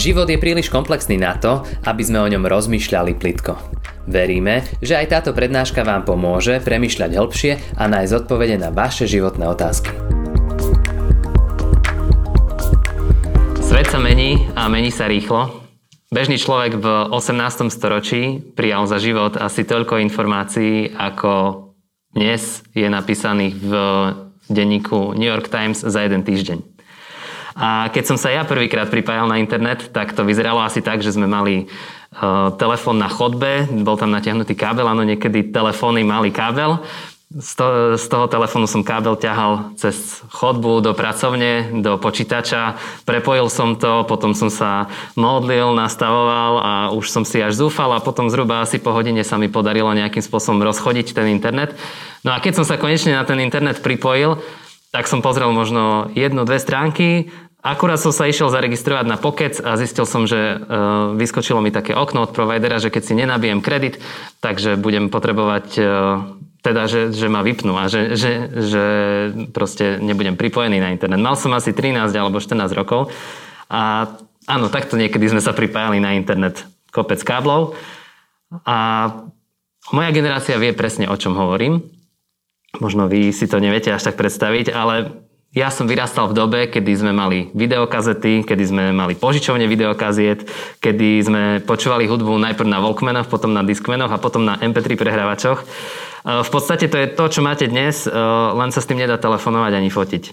Život je príliš komplexný na to, aby sme o ňom rozmýšľali plitko. Veríme, že aj táto prednáška vám pomôže premyšľať hĺbšie a nájsť odpovede na vaše životné otázky. Svet sa mení a mení sa rýchlo. Bežný človek v 18. storočí prijal za život asi toľko informácií, ako dnes je napísaných v denníku New York Times za jeden týždeň. A keď som sa ja prvýkrát pripájal na internet, tak to vyzeralo asi tak, že sme mali uh, telefón na chodbe, bol tam natiahnutý kábel, áno, niekedy telefóny mali kábel. Z, to, z toho telefónu som kábel ťahal cez chodbu do pracovne, do počítača, prepojil som to, potom som sa modlil, nastavoval a už som si až zúfal a potom zhruba asi po hodine sa mi podarilo nejakým spôsobom rozchodiť ten internet. No a keď som sa konečne na ten internet pripojil, tak som pozrel možno jednu, dve stránky Akurát som sa išiel zaregistrovať na Pocket a zistil som, že uh, vyskočilo mi také okno od providera, že keď si nenabijem kredit, takže budem potrebovať uh, teda, že, že ma vypnú a že, že, že proste nebudem pripojený na internet. Mal som asi 13 alebo 14 rokov a áno, takto niekedy sme sa pripájali na internet kopec káblov a moja generácia vie presne, o čom hovorím. Možno vy si to neviete až tak predstaviť, ale ja som vyrastal v dobe, kedy sme mali videokazety, kedy sme mali požičovne videokaziet, kedy sme počúvali hudbu najprv na Walkmanoch, potom na Discmanoch a potom na MP3 prehrávačoch. E, v podstate to je to, čo máte dnes, e, len sa s tým nedá telefonovať ani fotiť.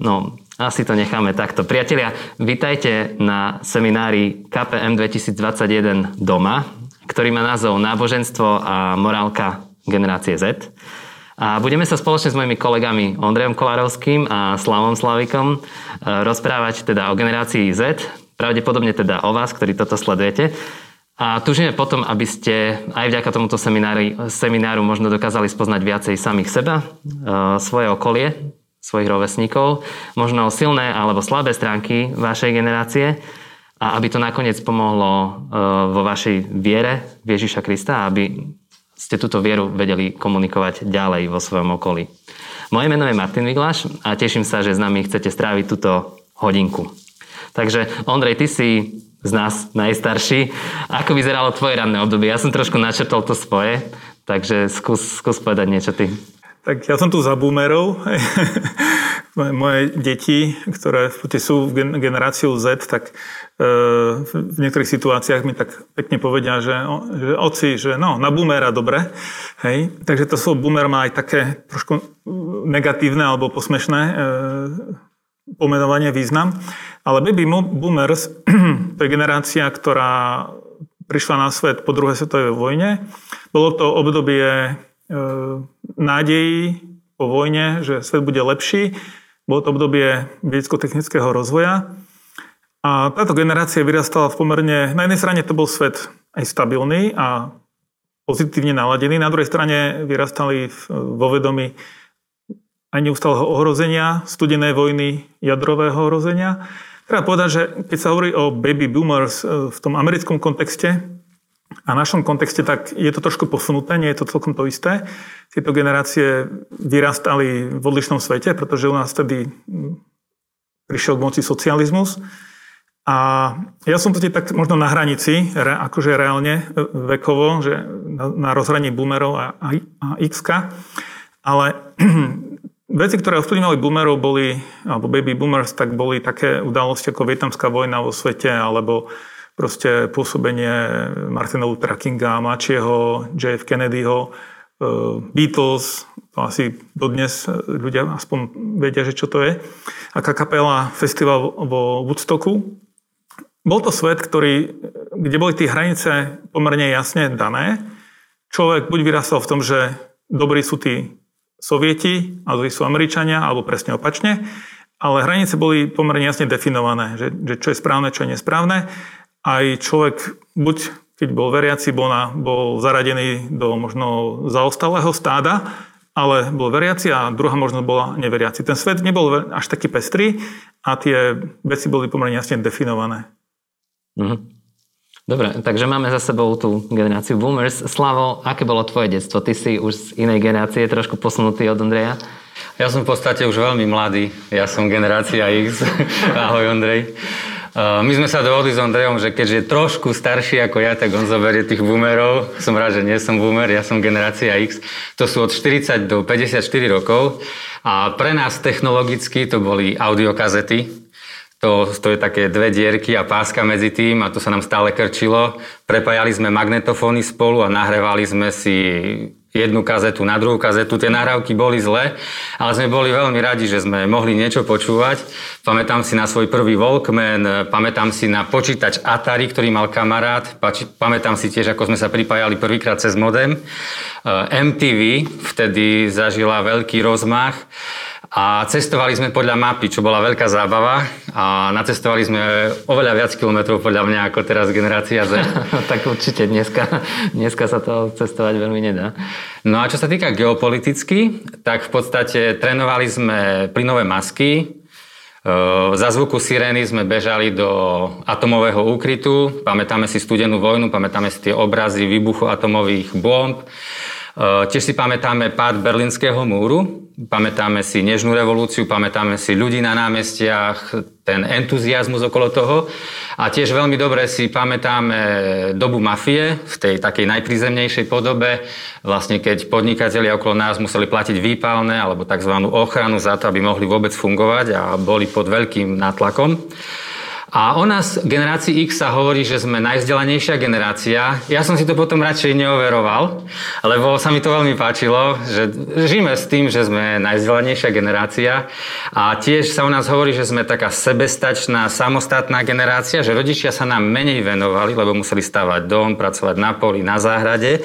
No, asi to necháme takto. Priatelia, vitajte na seminári KPM 2021 doma, ktorý má názov Náboženstvo a morálka generácie Z. A budeme sa spoločne s mojimi kolegami Ondrejom Kolárovským a Slavom Slavikom e, rozprávať teda o generácii Z, pravdepodobne teda o vás, ktorí toto sledujete. A túžime potom, aby ste aj vďaka tomuto seminári, semináru možno dokázali spoznať viacej samých seba, e, svoje okolie, svojich rovesníkov, možno silné alebo slabé stránky vašej generácie a aby to nakoniec pomohlo e, vo vašej viere v Ježiša Krista, aby ste túto vieru vedeli komunikovať ďalej vo svojom okolí. Moje meno je Martin Vigláš a teším sa, že s nami chcete stráviť túto hodinku. Takže Ondrej, ty si z nás najstarší. Ako vyzeralo tvoje ranné obdobie? Ja som trošku načrtol to svoje, takže skús, skús povedať niečo ty. Tak ja som tu za boomerov. Moje deti, ktoré sú v generáciu Z, tak e, v niektorých situáciách mi tak pekne povedia, že, že oci, že no, na boomera dobre. Hej. Takže to slovo boomer má aj také trošku negatívne alebo posmešné e, pomenovanie, význam. Ale baby boomers, to je generácia, ktorá prišla na svet po druhej svetovej vojne. Bolo to obdobie nádejí po vojne, že svet bude lepší bolo to obdobie vedecko-technického rozvoja a táto generácia vyrastala v pomerne, na jednej strane to bol svet aj stabilný a pozitívne naladený, na druhej strane vyrastali vo vedomí aj neustáleho ohrozenia, studenej vojny, jadrového ohrozenia. Treba povedať, že keď sa hovorí o baby boomers e, v tom americkom kontexte, a v našom kontexte tak je to trošku posunuté, nie je to celkom to isté. Tieto generácie vyrastali v odlišnom svete, pretože u nás vtedy prišiel k moci socializmus. A ja som totiž tak možno na hranici, akože reálne e, vekovo, že na, na rozhraní boomerov a, a, a x ale veci, ktoré ovplyvňovali boomerov boli, alebo baby boomers, tak boli také udalosti ako Vietnamská vojna vo svete, alebo proste pôsobenie Martina Luthera Kinga, Mačieho, JF Kennedyho, eh, Beatles, to asi dodnes ľudia aspoň vedia, že čo to je, aká kapela festival vo Woodstocku. Bol to svet, ktorý, kde boli tie hranice pomerne jasne dané. Človek buď vyrastal v tom, že dobrí sú tí sovieti a zlí sú Američania, alebo presne opačne, ale hranice boli pomerne jasne definované, že, že čo je správne, čo je nesprávne aj človek buď keď bol veriaci, bol, na, bol zaradený do možno zaostalého stáda, ale bol veriaci a druhá možnosť bola neveriaci. Ten svet nebol až taký pestrý a tie veci boli pomerne jasne definované. Mhm. Dobre, takže máme za sebou tú generáciu boomers. Slavo, aké bolo tvoje detstvo? Ty si už z inej generácie, trošku posunutý od Ondreja. Ja som v podstate už veľmi mladý. Ja som generácia X. Ahoj, Ondrej. My sme sa dohodli s Ondrejom, že keďže je trošku starší ako ja, tak on zoberie tých boomerov. Som rád, že nie som boomer, ja som generácia X. To sú od 40 do 54 rokov. A pre nás technologicky to boli audiokazety. To, to je také dve dierky a páska medzi tým a to sa nám stále krčilo. Prepájali sme magnetofóny spolu a nahrávali sme si jednu kazetu na druhú kazetu. Tie nahrávky boli zlé, ale sme boli veľmi radi, že sme mohli niečo počúvať. Pamätám si na svoj prvý Walkman, pamätám si na počítač Atari, ktorý mal kamarát, pamätám si tiež, ako sme sa pripájali prvýkrát cez modem. MTV vtedy zažila veľký rozmach. A cestovali sme podľa mapy, čo bola veľká zábava a nacestovali sme oveľa viac kilometrov podľa mňa ako teraz generácia Z. tak určite dneska, dneska sa to cestovať veľmi nedá. No a čo sa týka geopoliticky, tak v podstate trénovali sme plynové masky, za zvuku sirény sme bežali do atomového úkrytu, pamätáme si studenú vojnu, pamätáme si tie obrazy výbuchu atomových bomb. Tiež si pamätáme pád Berlínskeho múru, pamätáme si Nežnú revolúciu, pamätáme si ľudí na námestiach, ten entuziasmus okolo toho. A tiež veľmi dobre si pamätáme dobu mafie v tej takej najprízemnejšej podobe, vlastne keď podnikatelia okolo nás museli platiť výpalné alebo tzv. ochranu za to, aby mohli vôbec fungovať a boli pod veľkým nátlakom. A o nás, generácii X, sa hovorí, že sme najvzdelanejšia generácia. Ja som si to potom radšej neoveroval, lebo sa mi to veľmi páčilo, že žijeme s tým, že sme najvzdelanejšia generácia. A tiež sa o nás hovorí, že sme taká sebestačná, samostatná generácia, že rodičia sa nám menej venovali, lebo museli stavať dom, pracovať na poli, na záhrade.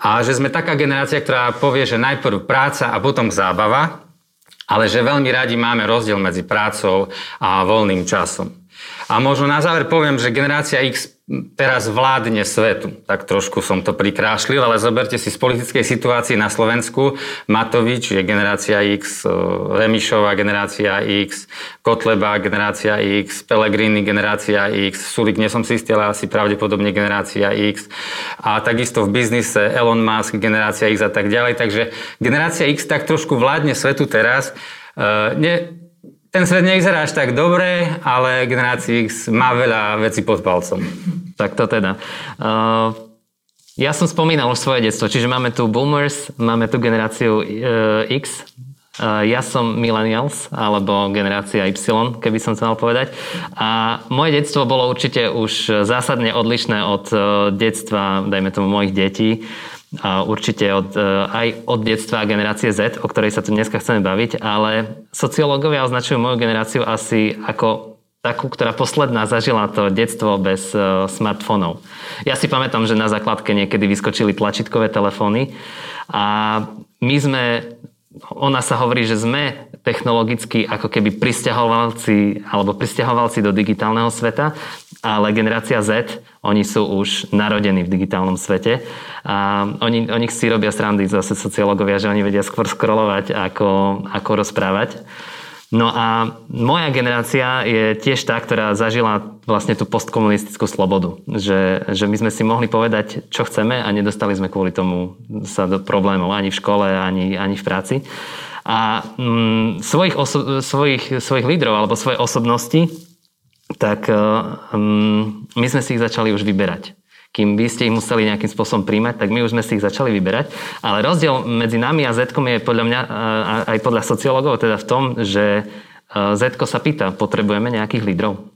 A že sme taká generácia, ktorá povie, že najprv práca a potom zábava, ale že veľmi radi máme rozdiel medzi prácou a voľným časom. A možno na záver poviem, že generácia X teraz vládne svetu. Tak trošku som to prikrášlil, ale zoberte si z politickej situácie na Slovensku. Matovič je generácia X, Remišová generácia X, Kotleba generácia X, Pellegrini generácia X, Sulik nie som si istý, ale asi pravdepodobne generácia X. A takisto v biznise Elon Musk generácia X a tak ďalej. Takže generácia X tak trošku vládne svetu teraz. Uh, ne, ten svet nevyzerá až tak dobre, ale generácia X má veľa vecí pod palcom. Tak to teda. Uh, ja som spomínal už svoje detstvo, čiže máme tu boomers, máme tu generáciu uh, X, uh, ja som millennials, alebo generácia Y, keby som mal povedať. A moje detstvo bolo určite už zásadne odlišné od uh, detstva, dajme tomu, mojich detí určite od, e, aj od detstva generácie Z, o ktorej sa tu dneska chceme baviť, ale sociológovia označujú moju generáciu asi ako takú, ktorá posledná zažila to detstvo bez uh, smartfónov. Ja si pamätám, že na základke niekedy vyskočili tlačítkové telefóny a my sme, ona sa hovorí, že sme technologicky ako keby pristahovalci alebo pristahovalci do digitálneho sveta, ale generácia Z, oni sú už narodení v digitálnom svete a oni, oni si robia srandy zase sociológovia, že oni vedia skôr scrollovať ako, ako rozprávať. No a moja generácia je tiež tá, ktorá zažila vlastne tú postkomunistickú slobodu. Že, že my sme si mohli povedať, čo chceme a nedostali sme kvôli tomu sa do problémov ani v škole, ani, ani v práci. A mm, svojich, oso- svojich, svojich lídrov alebo svoje osobnosti, tak um, my sme si ich začali už vyberať. Kým vy ste ich museli nejakým spôsobom príjmať, tak my už sme si ich začali vyberať. Ale rozdiel medzi nami a Z je podľa mňa, aj podľa sociológov, teda v tom, že Z sa pýta, potrebujeme nejakých lídrov.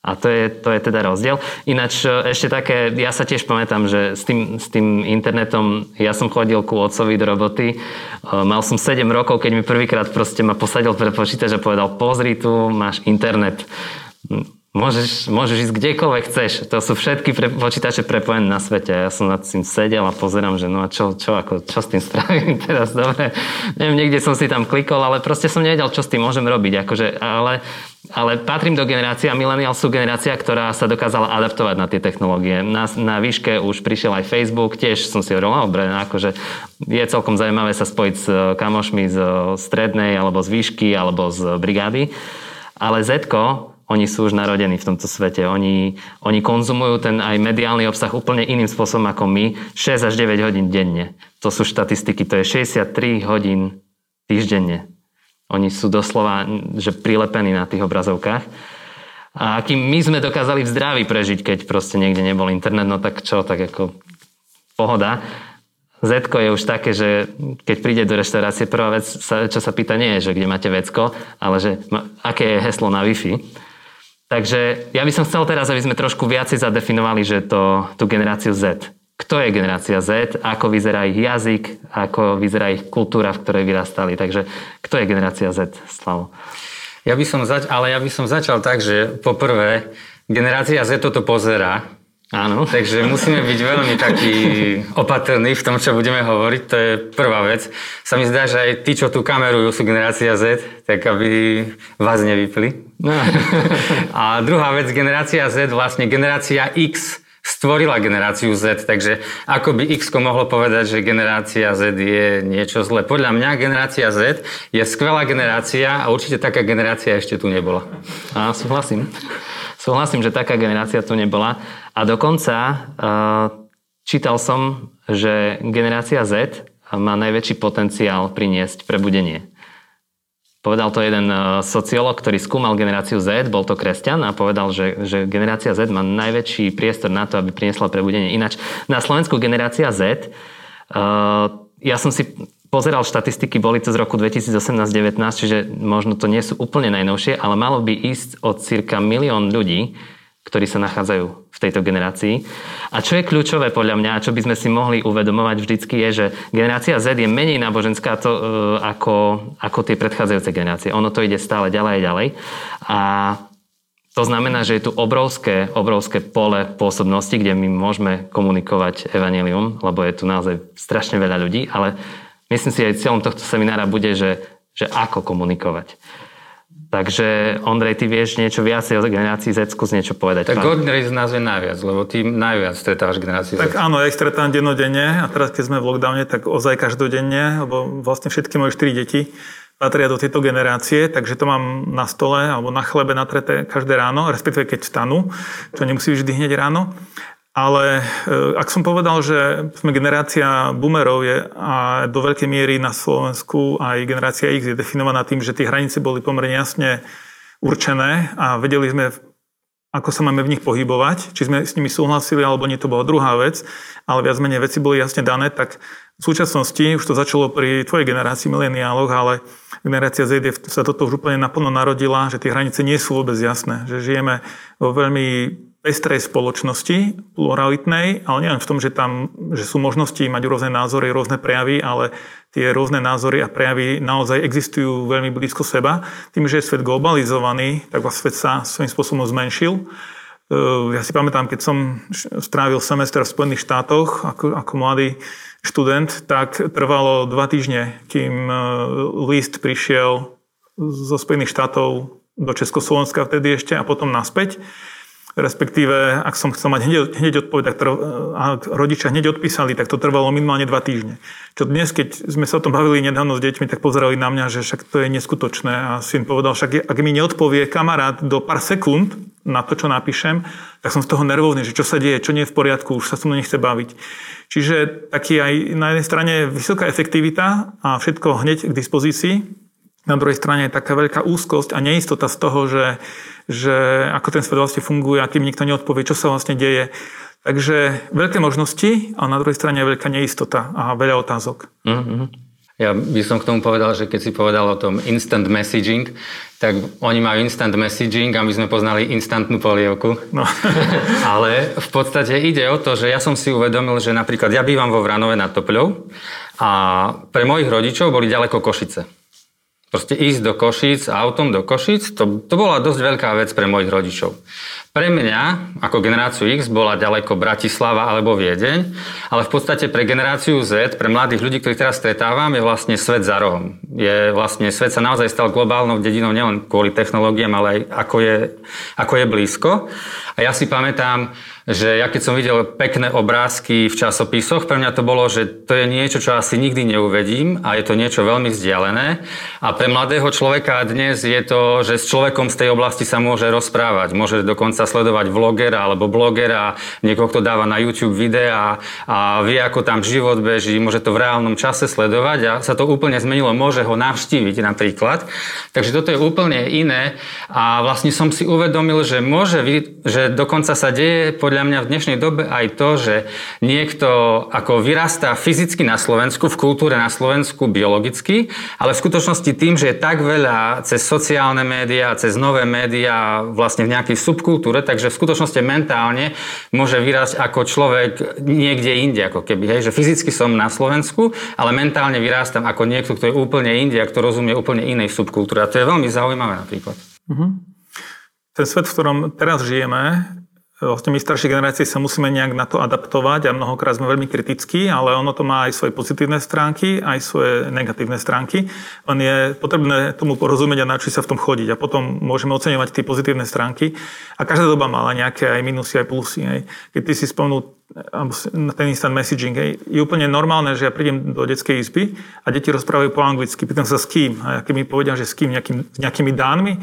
A to je, to je teda rozdiel. Ináč e, ešte také, ja sa tiež pamätám, že s tým, s tým internetom, ja som chodil ku otcovi do roboty, e, mal som 7 rokov, keď mi prvýkrát proste ma posadil pred počítač a povedal, pozri tu, máš internet. Môžeš, môžeš ísť kdekoľvek chceš. To sú všetky pre, počítače prepojené na svete. Ja som nad tým sedel a pozerám, že no a čo, čo, ako, čo s tým spravím teraz, dobre. Neviem, niekde som si tam klikol, ale proste som nevedel, čo s tým môžem robiť. Akože, ale, ale patrím do generácie a millennial sú generácia, ktorá sa dokázala adaptovať na tie technológie. Na, na výške už prišiel aj Facebook, tiež som si hovoril, dobre, akože je celkom zaujímavé sa spojiť s kamošmi z strednej, alebo z výšky, alebo z brigády. Ale Zetko, oni sú už narodení v tomto svete. Oni, oni konzumujú ten aj mediálny obsah úplne iným spôsobom ako my. 6 až 9 hodín denne. To sú štatistiky. To je 63 hodín týždenne. Oni sú doslova že prilepení na tých obrazovkách. A kým my sme dokázali v zdraví prežiť, keď proste niekde nebol internet, no tak čo, tak ako pohoda. z je už také, že keď príde do reštaurácie, prvá vec, čo sa pýta, nie je, že kde máte vecko, ale že aké je heslo na Wi-Fi. Takže ja by som chcel teraz, aby sme trošku viacej zadefinovali, že to, tú generáciu Z. Kto je generácia Z, ako vyzerá ich jazyk, ako vyzerá ich kultúra, v ktorej vyrastali. Takže kto je generácia Z, Slavo? Ja by som zač- ale ja by som začal tak, že poprvé, generácia Z toto pozera, Áno. Takže musíme byť veľmi takí opatrní v tom, čo budeme hovoriť. To je prvá vec. Sa mi zdá, že aj tí, čo tu kamerujú, sú generácia Z, tak aby vás nevypli. No. A druhá vec, generácia Z, vlastne generácia X stvorila generáciu Z, takže ako by X mohlo povedať, že generácia Z je niečo zlé. Podľa mňa generácia Z je skvelá generácia a určite taká generácia ešte tu nebola. A súhlasím. Súhlasím, že taká generácia tu nebola. A dokonca uh, čítal som, že generácia Z má najväčší potenciál priniesť prebudenie. Povedal to jeden e, sociológ, ktorý skúmal generáciu Z, bol to kresťan a povedal, že, že generácia Z má najväčší priestor na to, aby priniesla prebudenie. Ináč na Slovensku generácia Z, uh, ja som si pozeral štatistiky, boli to z roku 2018-19, čiže možno to nie sú úplne najnovšie, ale malo by ísť od cirka milión ľudí, ktorí sa nachádzajú v tejto generácii. A čo je kľúčové podľa mňa, a čo by sme si mohli uvedomovať vždycky, je, že generácia Z je menej náboženská to, e, ako, ako tie predchádzajúce generácie. Ono to ide stále ďalej a ďalej. A to znamená, že je tu obrovské, obrovské pole pôsobnosti, kde my môžeme komunikovať evanelium, lebo je tu naozaj strašne veľa ľudí, ale myslím si aj cieľom tohto seminára bude, že, že ako komunikovať. Takže Ondrej, ty vieš niečo viacej o generácii Z, skús niečo povedať. Tak Ordinary z nás vie najviac, lebo ty najviac stretávaš generáciu Tak áno, ja ich stretám dennodenne a teraz keď sme v lockdowne, tak ozaj každodenne, lebo vlastne všetky moje štyri deti patria do tejto generácie, takže to mám na stole alebo na chlebe natreté každé ráno, respektíve keď vstanú, čo nemusí vždy hneď ráno. Ale e, ak som povedal, že sme generácia boomerov je a do veľkej miery na Slovensku aj generácia X je definovaná tým, že tie hranice boli pomerne jasne určené a vedeli sme, ako sa máme v nich pohybovať, či sme s nimi súhlasili alebo nie, to bola druhá vec, ale viac menej veci boli jasne dané, tak v súčasnosti, už to začalo pri tvojej generácii mileniáloch, ale generácia Z sa toto už úplne naplno narodila, že tie hranice nie sú vôbec jasné, že žijeme vo veľmi pestrej spoločnosti, pluralitnej, ale nielen v tom, že tam že sú možnosti mať rôzne názory, rôzne prejavy, ale tie rôzne názory a prejavy naozaj existujú veľmi blízko seba. Tým, že je svet globalizovaný, tak svet sa svojím spôsobom zmenšil. E, ja si pamätám, keď som strávil semester v Spojených štátoch ako, ako mladý študent, tak trvalo dva týždne, kým e, list prišiel zo Spojených štátov do Československa vtedy ešte a potom naspäť respektíve ak som chcel mať hneď, hneď odpoveď, tak trv, ak rodičia hneď odpísali, tak to trvalo minimálne dva týždne. Čo dnes, keď sme sa o tom bavili nedávno s deťmi, tak pozerali na mňa, že však to je neskutočné a syn povedal, však ak mi neodpovie kamarát do pár sekúnd na to, čo napíšem, tak som z toho nervózny, že čo sa deje, čo nie je v poriadku, už sa so mnou nechce baviť. Čiže taký aj na jednej strane vysoká efektivita a všetko hneď k dispozícii, na druhej strane je taká veľká úzkosť a neistota z toho, že, že ako ten svet vlastne funguje a kým nikto neodpovie, čo sa vlastne deje. Takže veľké možnosti a na druhej strane je veľká neistota a veľa otázok. Mm-hmm. Ja by som k tomu povedal, že keď si povedal o tom instant messaging, tak oni majú instant messaging a my sme poznali instantnú polievku. No. Ale v podstate ide o to, že ja som si uvedomil, že napríklad ja bývam vo Vranove nad Topľou a pre mojich rodičov boli ďaleko Košice. Proste ísť do Košíc, autom do Košíc, to, to bola dosť veľká vec pre mojich rodičov. Pre mňa, ako generáciu X, bola ďaleko Bratislava alebo Viedeň, ale v podstate pre generáciu Z, pre mladých ľudí, ktorých teraz stretávam, je vlastne svet za rohom. Je vlastne, svet sa naozaj stal globálnou dedinou nielen kvôli technológiám, ale aj ako je, ako je blízko. A ja si pamätám, že ja keď som videl pekné obrázky v časopisoch, pre mňa to bolo, že to je niečo, čo asi nikdy neuvedím a je to niečo veľmi vzdialené. A pre mladého človeka dnes je to, že s človekom z tej oblasti sa môže rozprávať, môže dokonca dokonca sledovať vlogera alebo blogera, niekoho, kto dáva na YouTube videá a vie, ako tam život beží, môže to v reálnom čase sledovať a sa to úplne zmenilo, môže ho navštíviť napríklad. Takže toto je úplne iné a vlastne som si uvedomil, že môže, že dokonca sa deje podľa mňa v dnešnej dobe aj to, že niekto ako vyrastá fyzicky na Slovensku, v kultúre na Slovensku biologicky, ale v skutočnosti tým, že je tak veľa cez sociálne médiá, cez nové médiá vlastne v nejakej subkultúre, takže v skutočnosti mentálne môže vyrásť ako človek niekde inde, ako keby, hej, že fyzicky som na Slovensku, ale mentálne vyrástam ako niekto, kto je úplne inde a kto rozumie úplne inej subkultúre. A to je veľmi zaujímavé napríklad. Uh-huh. Ten svet, v ktorom teraz žijeme, Vlastne my staršie generácie sa musíme nejak na to adaptovať a mnohokrát sme veľmi kritickí, ale ono to má aj svoje pozitívne stránky, aj svoje negatívne stránky. Len je potrebné tomu porozumieť a naučiť sa v tom chodiť a potom môžeme oceňovať tie pozitívne stránky. A každá doba mala nejaké aj minusy, aj plusy. Hej. Keď ty si spomenul ten instant messaging, hej, je úplne normálne, že ja prídem do detskej izby a deti rozprávajú po anglicky, pýtam sa s kým. A keď mi povedia, že s kým, nejakým, s nejakými dánmi,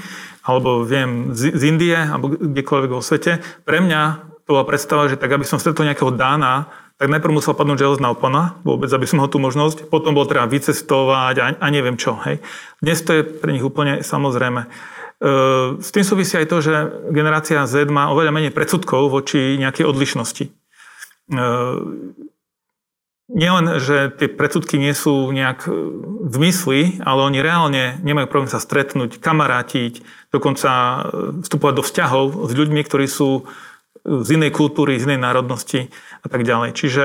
alebo viem z, z Indie, alebo kdekoľvek vo svete. Pre mňa to bola predstava, že tak aby som stretol nejakého Dána, tak najprv musel padnúť železná opona, vôbec, aby som ho tu možnosť, potom bol treba vycestovať a, a neviem čo. Hej. Dnes to je pre nich úplne samozrejme. E, s tým súvisí aj to, že generácia Z má oveľa menej predsudkov voči nejakej odlišnosti. E, nielen, že tie predsudky nie sú nejak v mysli, ale oni reálne nemajú problém sa stretnúť, kamarátiť, dokonca e, vstupovať do vzťahov s ľuďmi, ktorí sú e, z inej kultúry, z inej národnosti a tak ďalej. Čiže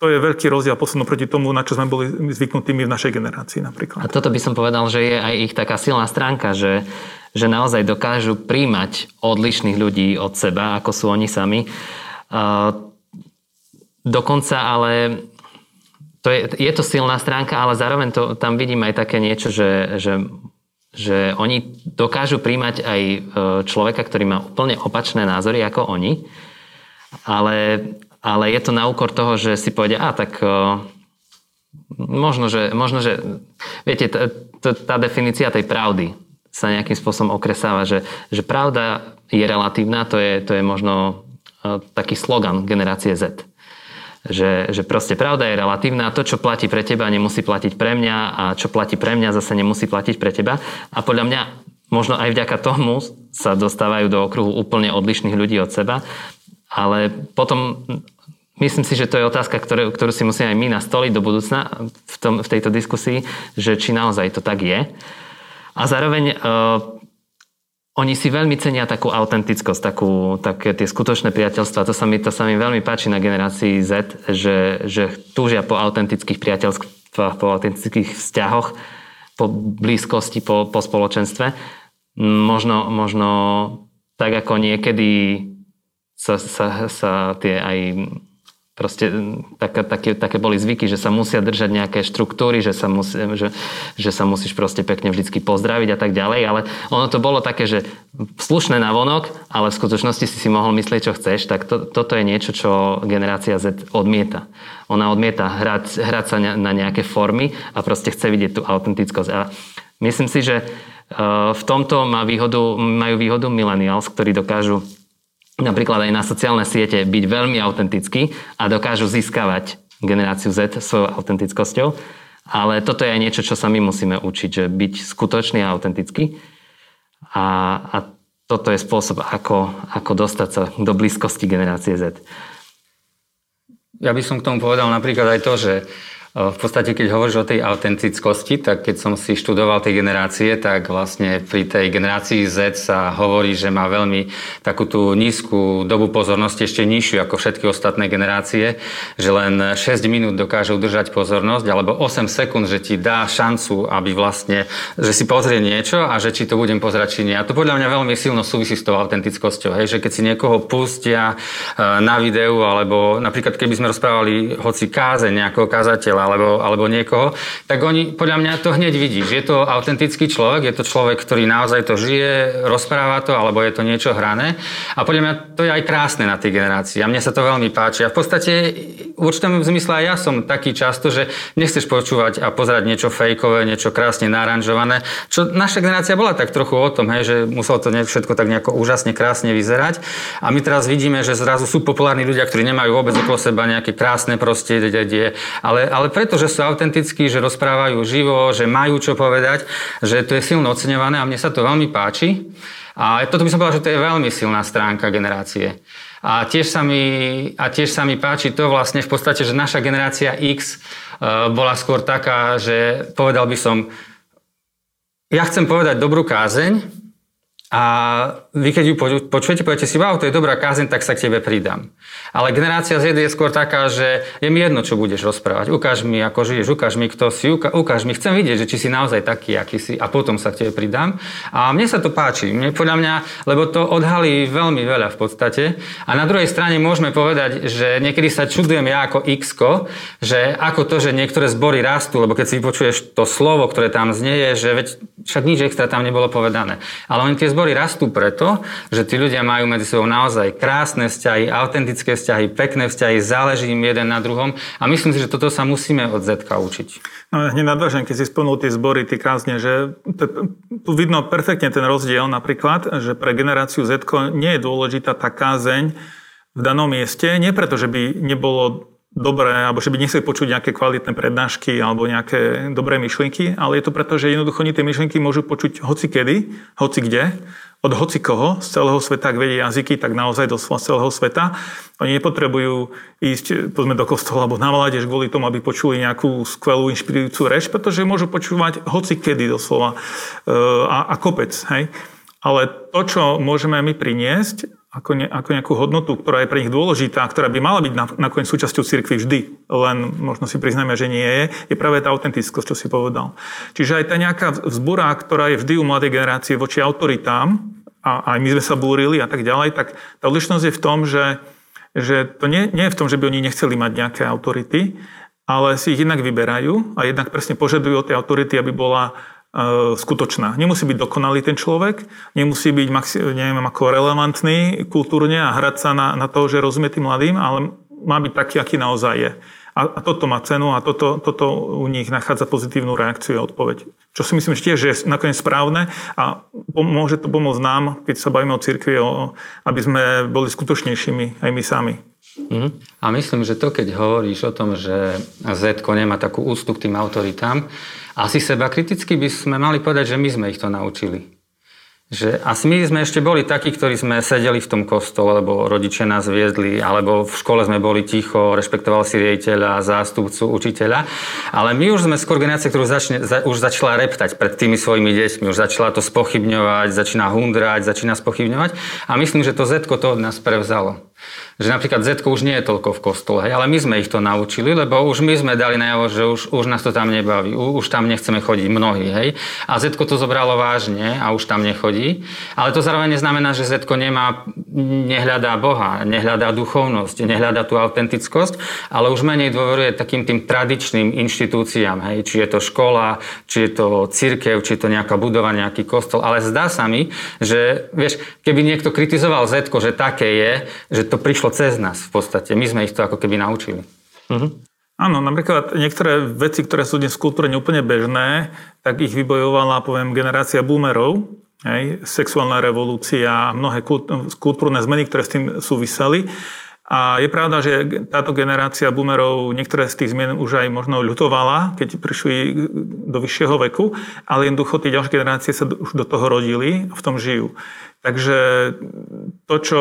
to je veľký rozdiel posledno proti tomu, na čo sme boli zvyknutí v našej generácii napríklad. A toto by som povedal, že je aj ich taká silná stránka, že, že naozaj dokážu príjmať odlišných ľudí od seba, ako sú oni sami. Uh, dokonca ale to je, je to silná stránka, ale zároveň to, tam vidím aj také niečo, že, že že oni dokážu príjmať aj e, človeka, ktorý má úplne opačné názory ako oni, ale, ale je to na úkor toho, že si povedia, a tak e, možno, že, možno, že viete, tá, tá definícia tej pravdy sa nejakým spôsobom okresáva, že, že pravda je relatívna, to je, to je možno e, taký slogan generácie Z že, že proste pravda je relatívna a to, čo platí pre teba, nemusí platiť pre mňa a čo platí pre mňa, zase nemusí platiť pre teba. A podľa mňa možno aj vďaka tomu sa dostávajú do okruhu úplne odlišných ľudí od seba, ale potom myslím si, že to je otázka, ktorú, ktorú si musíme aj my nastoliť do budúcna v, tom, v tejto diskusii, že či naozaj to tak je. A zároveň uh, oni si veľmi cenia takú autentickosť, takú, také tie skutočné priateľstva. To sa mi, to sa mi veľmi páči na generácii Z, že, že túžia po autentických priateľstvách, po autentických vzťahoch, po blízkosti, po, po spoločenstve. Možno, možno tak ako niekedy sa, sa, sa tie aj proste tak, také, také boli zvyky, že sa musia držať nejaké štruktúry, že sa, musí, že, že sa musíš proste pekne vždycky pozdraviť a tak ďalej, ale ono to bolo také, že slušné na vonok, ale v skutočnosti si si mohol myslieť, čo chceš, tak to, toto je niečo, čo generácia Z odmieta. Ona odmieta hrať, hrať sa na nejaké formy a proste chce vidieť tú autentickosť. A myslím si, že e, v tomto má výhodu, majú výhodu millennials, ktorí dokážu napríklad aj na sociálne siete byť veľmi autentický a dokážu získavať generáciu Z svojou autentickosťou. Ale toto je aj niečo, čo sa my musíme učiť, že byť skutočný a autentický. A, a toto je spôsob, ako, ako dostať sa do blízkosti generácie Z. Ja by som k tomu povedal napríklad aj to, že v podstate, keď hovoríš o tej autentickosti, tak keď som si študoval tie generácie, tak vlastne pri tej generácii Z sa hovorí, že má veľmi takú tú nízku dobu pozornosti, ešte nižšiu ako všetky ostatné generácie, že len 6 minút dokáže udržať pozornosť, alebo 8 sekúnd, že ti dá šancu, aby vlastne, že si pozrie niečo a že či to budem pozerať, či nie. A to podľa mňa veľmi silno súvisí s tou autentickosťou, hej, že keď si niekoho pustia e, na videu, alebo napríklad keby sme rozprávali hoci káze nejakého kázateľa, alebo, alebo niekoho, tak oni, podľa mňa to hneď vidíš. Je to autentický človek, je to človek, ktorý naozaj to žije, rozpráva to, alebo je to niečo hrané. A podľa mňa to je aj krásne na tej generácii. A mne sa to veľmi páči. A v podstate v určitom zmysle aj ja som taký často, že nechceš počúvať a pozerať niečo fejkové, niečo krásne naranžované. Čo naša generácia bola tak trochu o tom, hej, že muselo to všetko tak nejako úžasne krásne vyzerať. A my teraz vidíme, že zrazu sú populárni ľudia, ktorí nemajú vôbec okolo seba nejaké krásne prostredie, ale, ale preto, že sú autentickí, že rozprávajú živo, že majú čo povedať, že to je silno oceňované a mne sa to veľmi páči. A toto by som povedal, že to je veľmi silná stránka generácie. A tiež, sa mi, a tiež sa mi páči to vlastne v podstate, že naša generácia X uh, bola skôr taká, že povedal by som, ja chcem povedať dobrú kázeň, a vy keď ju počujete, poviete si, wow, to je dobrá kázeň, tak sa k tebe pridám. Ale generácia Z je skôr taká, že je mi jedno, čo budeš rozprávať. Ukáž mi, ako žiješ, ukáž mi, kto si, ukáž mi, chcem vidieť, že či si naozaj taký, aký si a potom sa k tebe pridám. A mne sa to páči. Mne podľa mňa, lebo to odhalí veľmi veľa v podstate. A na druhej strane môžeme povedať, že niekedy sa čudujem ja ako x že ako to, že niektoré zbory rastú, lebo keď si vypočuješ to slovo, ktoré tam znieje, že veď však nič extra tam nebolo povedané. Ale oni tie zbory rastú preto, že tí ľudia majú medzi sebou naozaj krásne vzťahy, autentické vzťahy, pekné vzťahy, záleží im jeden na druhom a myslím si, že toto sa musíme od Zetka učiť. No, hneď nadvážem, keď si spomnul tie zbory, tie krásne, že tu vidno perfektne ten rozdiel napríklad, že pre generáciu Z nie je dôležitá tá kázeň v danom mieste, nie preto, že by nebolo dobré, alebo že by nechceli počuť nejaké kvalitné prednášky alebo nejaké dobré myšlienky, ale je to preto, že jednoducho oni tie myšlienky môžu počuť hoci kedy, hoci kde, od hoci koho z celého sveta, ak vedia jazyky, tak naozaj do celého sveta. Oni nepotrebujú ísť povedzme, do kostola alebo na mládež kvôli tomu, aby počuli nejakú skvelú, inšpirujúcu reč, pretože môžu počúvať hoci kedy doslova e, a, a kopec. Hej? Ale to, čo môžeme my priniesť, ako, ne, ako nejakú hodnotu, ktorá je pre nich dôležitá, ktorá by mala byť nakoniec súčasťou cirkvi vždy, len možno si priznáme, že nie je, je práve tá autentickosť, čo si povedal. Čiže aj tá nejaká vzbura, ktorá je vždy u mladej generácie voči autoritám, a aj my sme sa búrili a tak ďalej, tak tá odlišnosť je v tom, že, že to nie, nie je v tom, že by oni nechceli mať nejaké autority, ale si ich jednak vyberajú a jednak presne požadujú od tej autority, aby bola skutočná. Nemusí byť dokonalý ten človek, nemusí byť neviem, ako relevantný kultúrne a hrať sa na, na to, že rozumie tým mladým, ale má byť taký, aký naozaj je. A, a toto má cenu a toto, toto u nich nachádza pozitívnu reakciu a odpoveď. Čo si myslím, že tiež je nakoniec správne a môže to pomôcť nám, keď sa bavíme o cirkvi, o, aby sme boli skutočnejšími aj my sami. Mm. A myslím, že to, keď hovoríš o tom, že Z nemá takú úctu k tým autoritám, asi seba kriticky by sme mali povedať, že my sme ich to naučili. Že, a my sme ešte boli takí, ktorí sme sedeli v tom kostole, lebo rodičia nás viedli, alebo v škole sme boli ticho, rešpektoval si riaditeľa, zástupcu, učiteľa. Ale my už sme skôr generácia, ktorú začne, za, už začala reptať pred tými svojimi deťmi, už začala to spochybňovať, začína hundrať, začína spochybňovať. A myslím, že to Zetko to od nás prevzalo že napríklad Z už nie je toľko v kostole, ale my sme ich to naučili, lebo už my sme dali najavo, že už, už nás to tam nebaví, už tam nechceme chodiť mnohí, hej. A Z to zobralo vážne a už tam nechodí, ale to zároveň neznamená, že Z nemá, nehľadá Boha, nehľadá duchovnosť, nehľadá tú autentickosť, ale už menej dôveruje takým tým tradičným inštitúciám, hej, či je to škola, či je to církev, či je to nejaká budova, nejaký kostol, ale zdá sa mi, že vieš, keby niekto kritizoval Z, že také je, že to prišlo cez nás v podstate. My sme ich to ako keby naučili. Uh-huh. Áno, napríklad niektoré veci, ktoré sú dnes v kultúre neúplne bežné, tak ich vybojovala, poviem, generácia boomerov, hej, sexuálna revolúcia a mnohé kultúrne zmeny, ktoré s tým súviseli. A je pravda, že táto generácia boomerov niektoré z tých zmien už aj možno ľutovala, keď prišli do vyššieho veku, ale jednoducho tie ďalšie generácie sa už do toho rodili a v tom žijú. Takže to, čo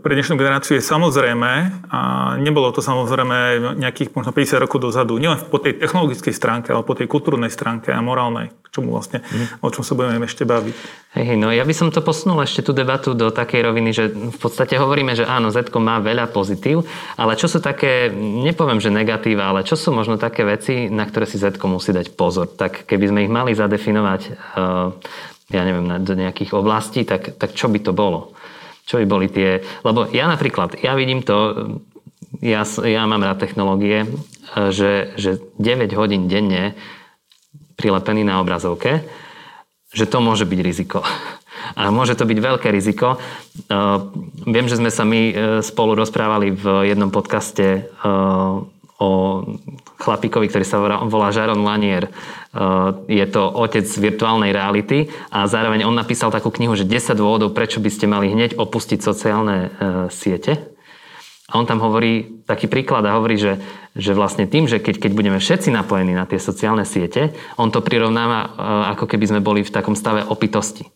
pre dnešnú generáciu je samozrejme a nebolo to samozrejme nejakých možno 50 rokov dozadu, nielen po tej technologickej stránke, ale po tej kultúrnej stránke a morálnej, k čomu vlastne, mm. o čom sa budeme ešte baviť. Hej, no ja by som to posunul ešte tú debatu do takej roviny, že v podstate hovoríme, že áno, Z má veľa pozitív, ale čo sú také, nepoviem, že negatíva, ale čo sú možno také veci, na ktoré si Z musí dať pozor. Tak keby sme ich mali zadefinovať, uh, ja neviem, do nejakých oblastí, tak, tak čo by to bolo? Čo by boli tie... Lebo ja napríklad, ja vidím to, ja, ja mám rád technológie, že, že 9 hodín denne prilepený na obrazovke, že to môže byť riziko. A môže to byť veľké riziko. Viem, že sme sa my spolu rozprávali v jednom podcaste o chlapíkovi, ktorý sa volá Jaron Lanier. Je to otec virtuálnej reality a zároveň on napísal takú knihu, že 10 dôvodov, prečo by ste mali hneď opustiť sociálne siete. A on tam hovorí taký príklad a hovorí, že, že vlastne tým, že keď, keď budeme všetci napojení na tie sociálne siete, on to prirovnáva, e, ako keby sme boli v takom stave opitosti.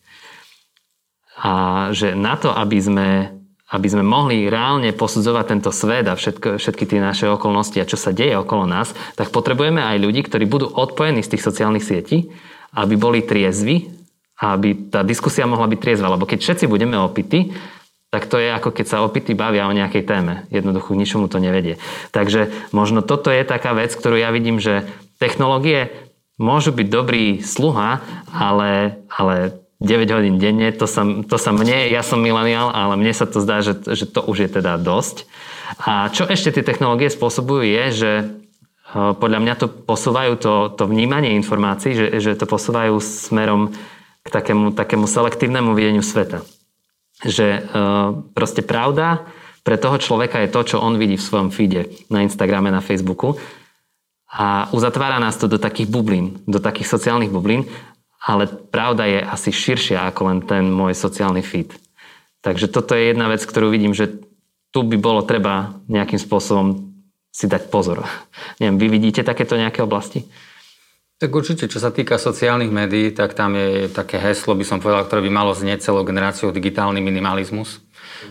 A že na to, aby sme, aby sme mohli reálne posudzovať tento svet a všetko, všetky tie naše okolnosti a čo sa deje okolo nás, tak potrebujeme aj ľudí, ktorí budú odpojení z tých sociálnych sietí, aby boli triezvi a aby tá diskusia mohla byť triezva. Lebo keď všetci budeme opity, tak to je ako keď sa opity bavia o nejakej téme. Jednoducho k ničomu to nevedie. Takže možno toto je taká vec, ktorú ja vidím, že technológie môžu byť dobrý sluha, ale, ale 9 hodín denne, to sa, to sa mne, ja som milenial, ale mne sa to zdá, že, že to už je teda dosť. A čo ešte tie technológie spôsobujú je, že e, podľa mňa to posúvajú to, to vnímanie informácií, že, že to posúvajú smerom k takému, takému selektívnemu videniu sveta že e, proste pravda pre toho človeka je to, čo on vidí v svojom feede na Instagrame, na Facebooku a uzatvára nás to do takých bublín, do takých sociálnych bublín, ale pravda je asi širšia ako len ten môj sociálny feed. Takže toto je jedna vec, ktorú vidím, že tu by bolo treba nejakým spôsobom si dať pozor. Neviem, vy vidíte takéto nejaké oblasti? Tak určite, čo sa týka sociálnych médií, tak tam je také heslo, by som povedal, ktoré by malo znieť celou generáciou digitálny minimalizmus.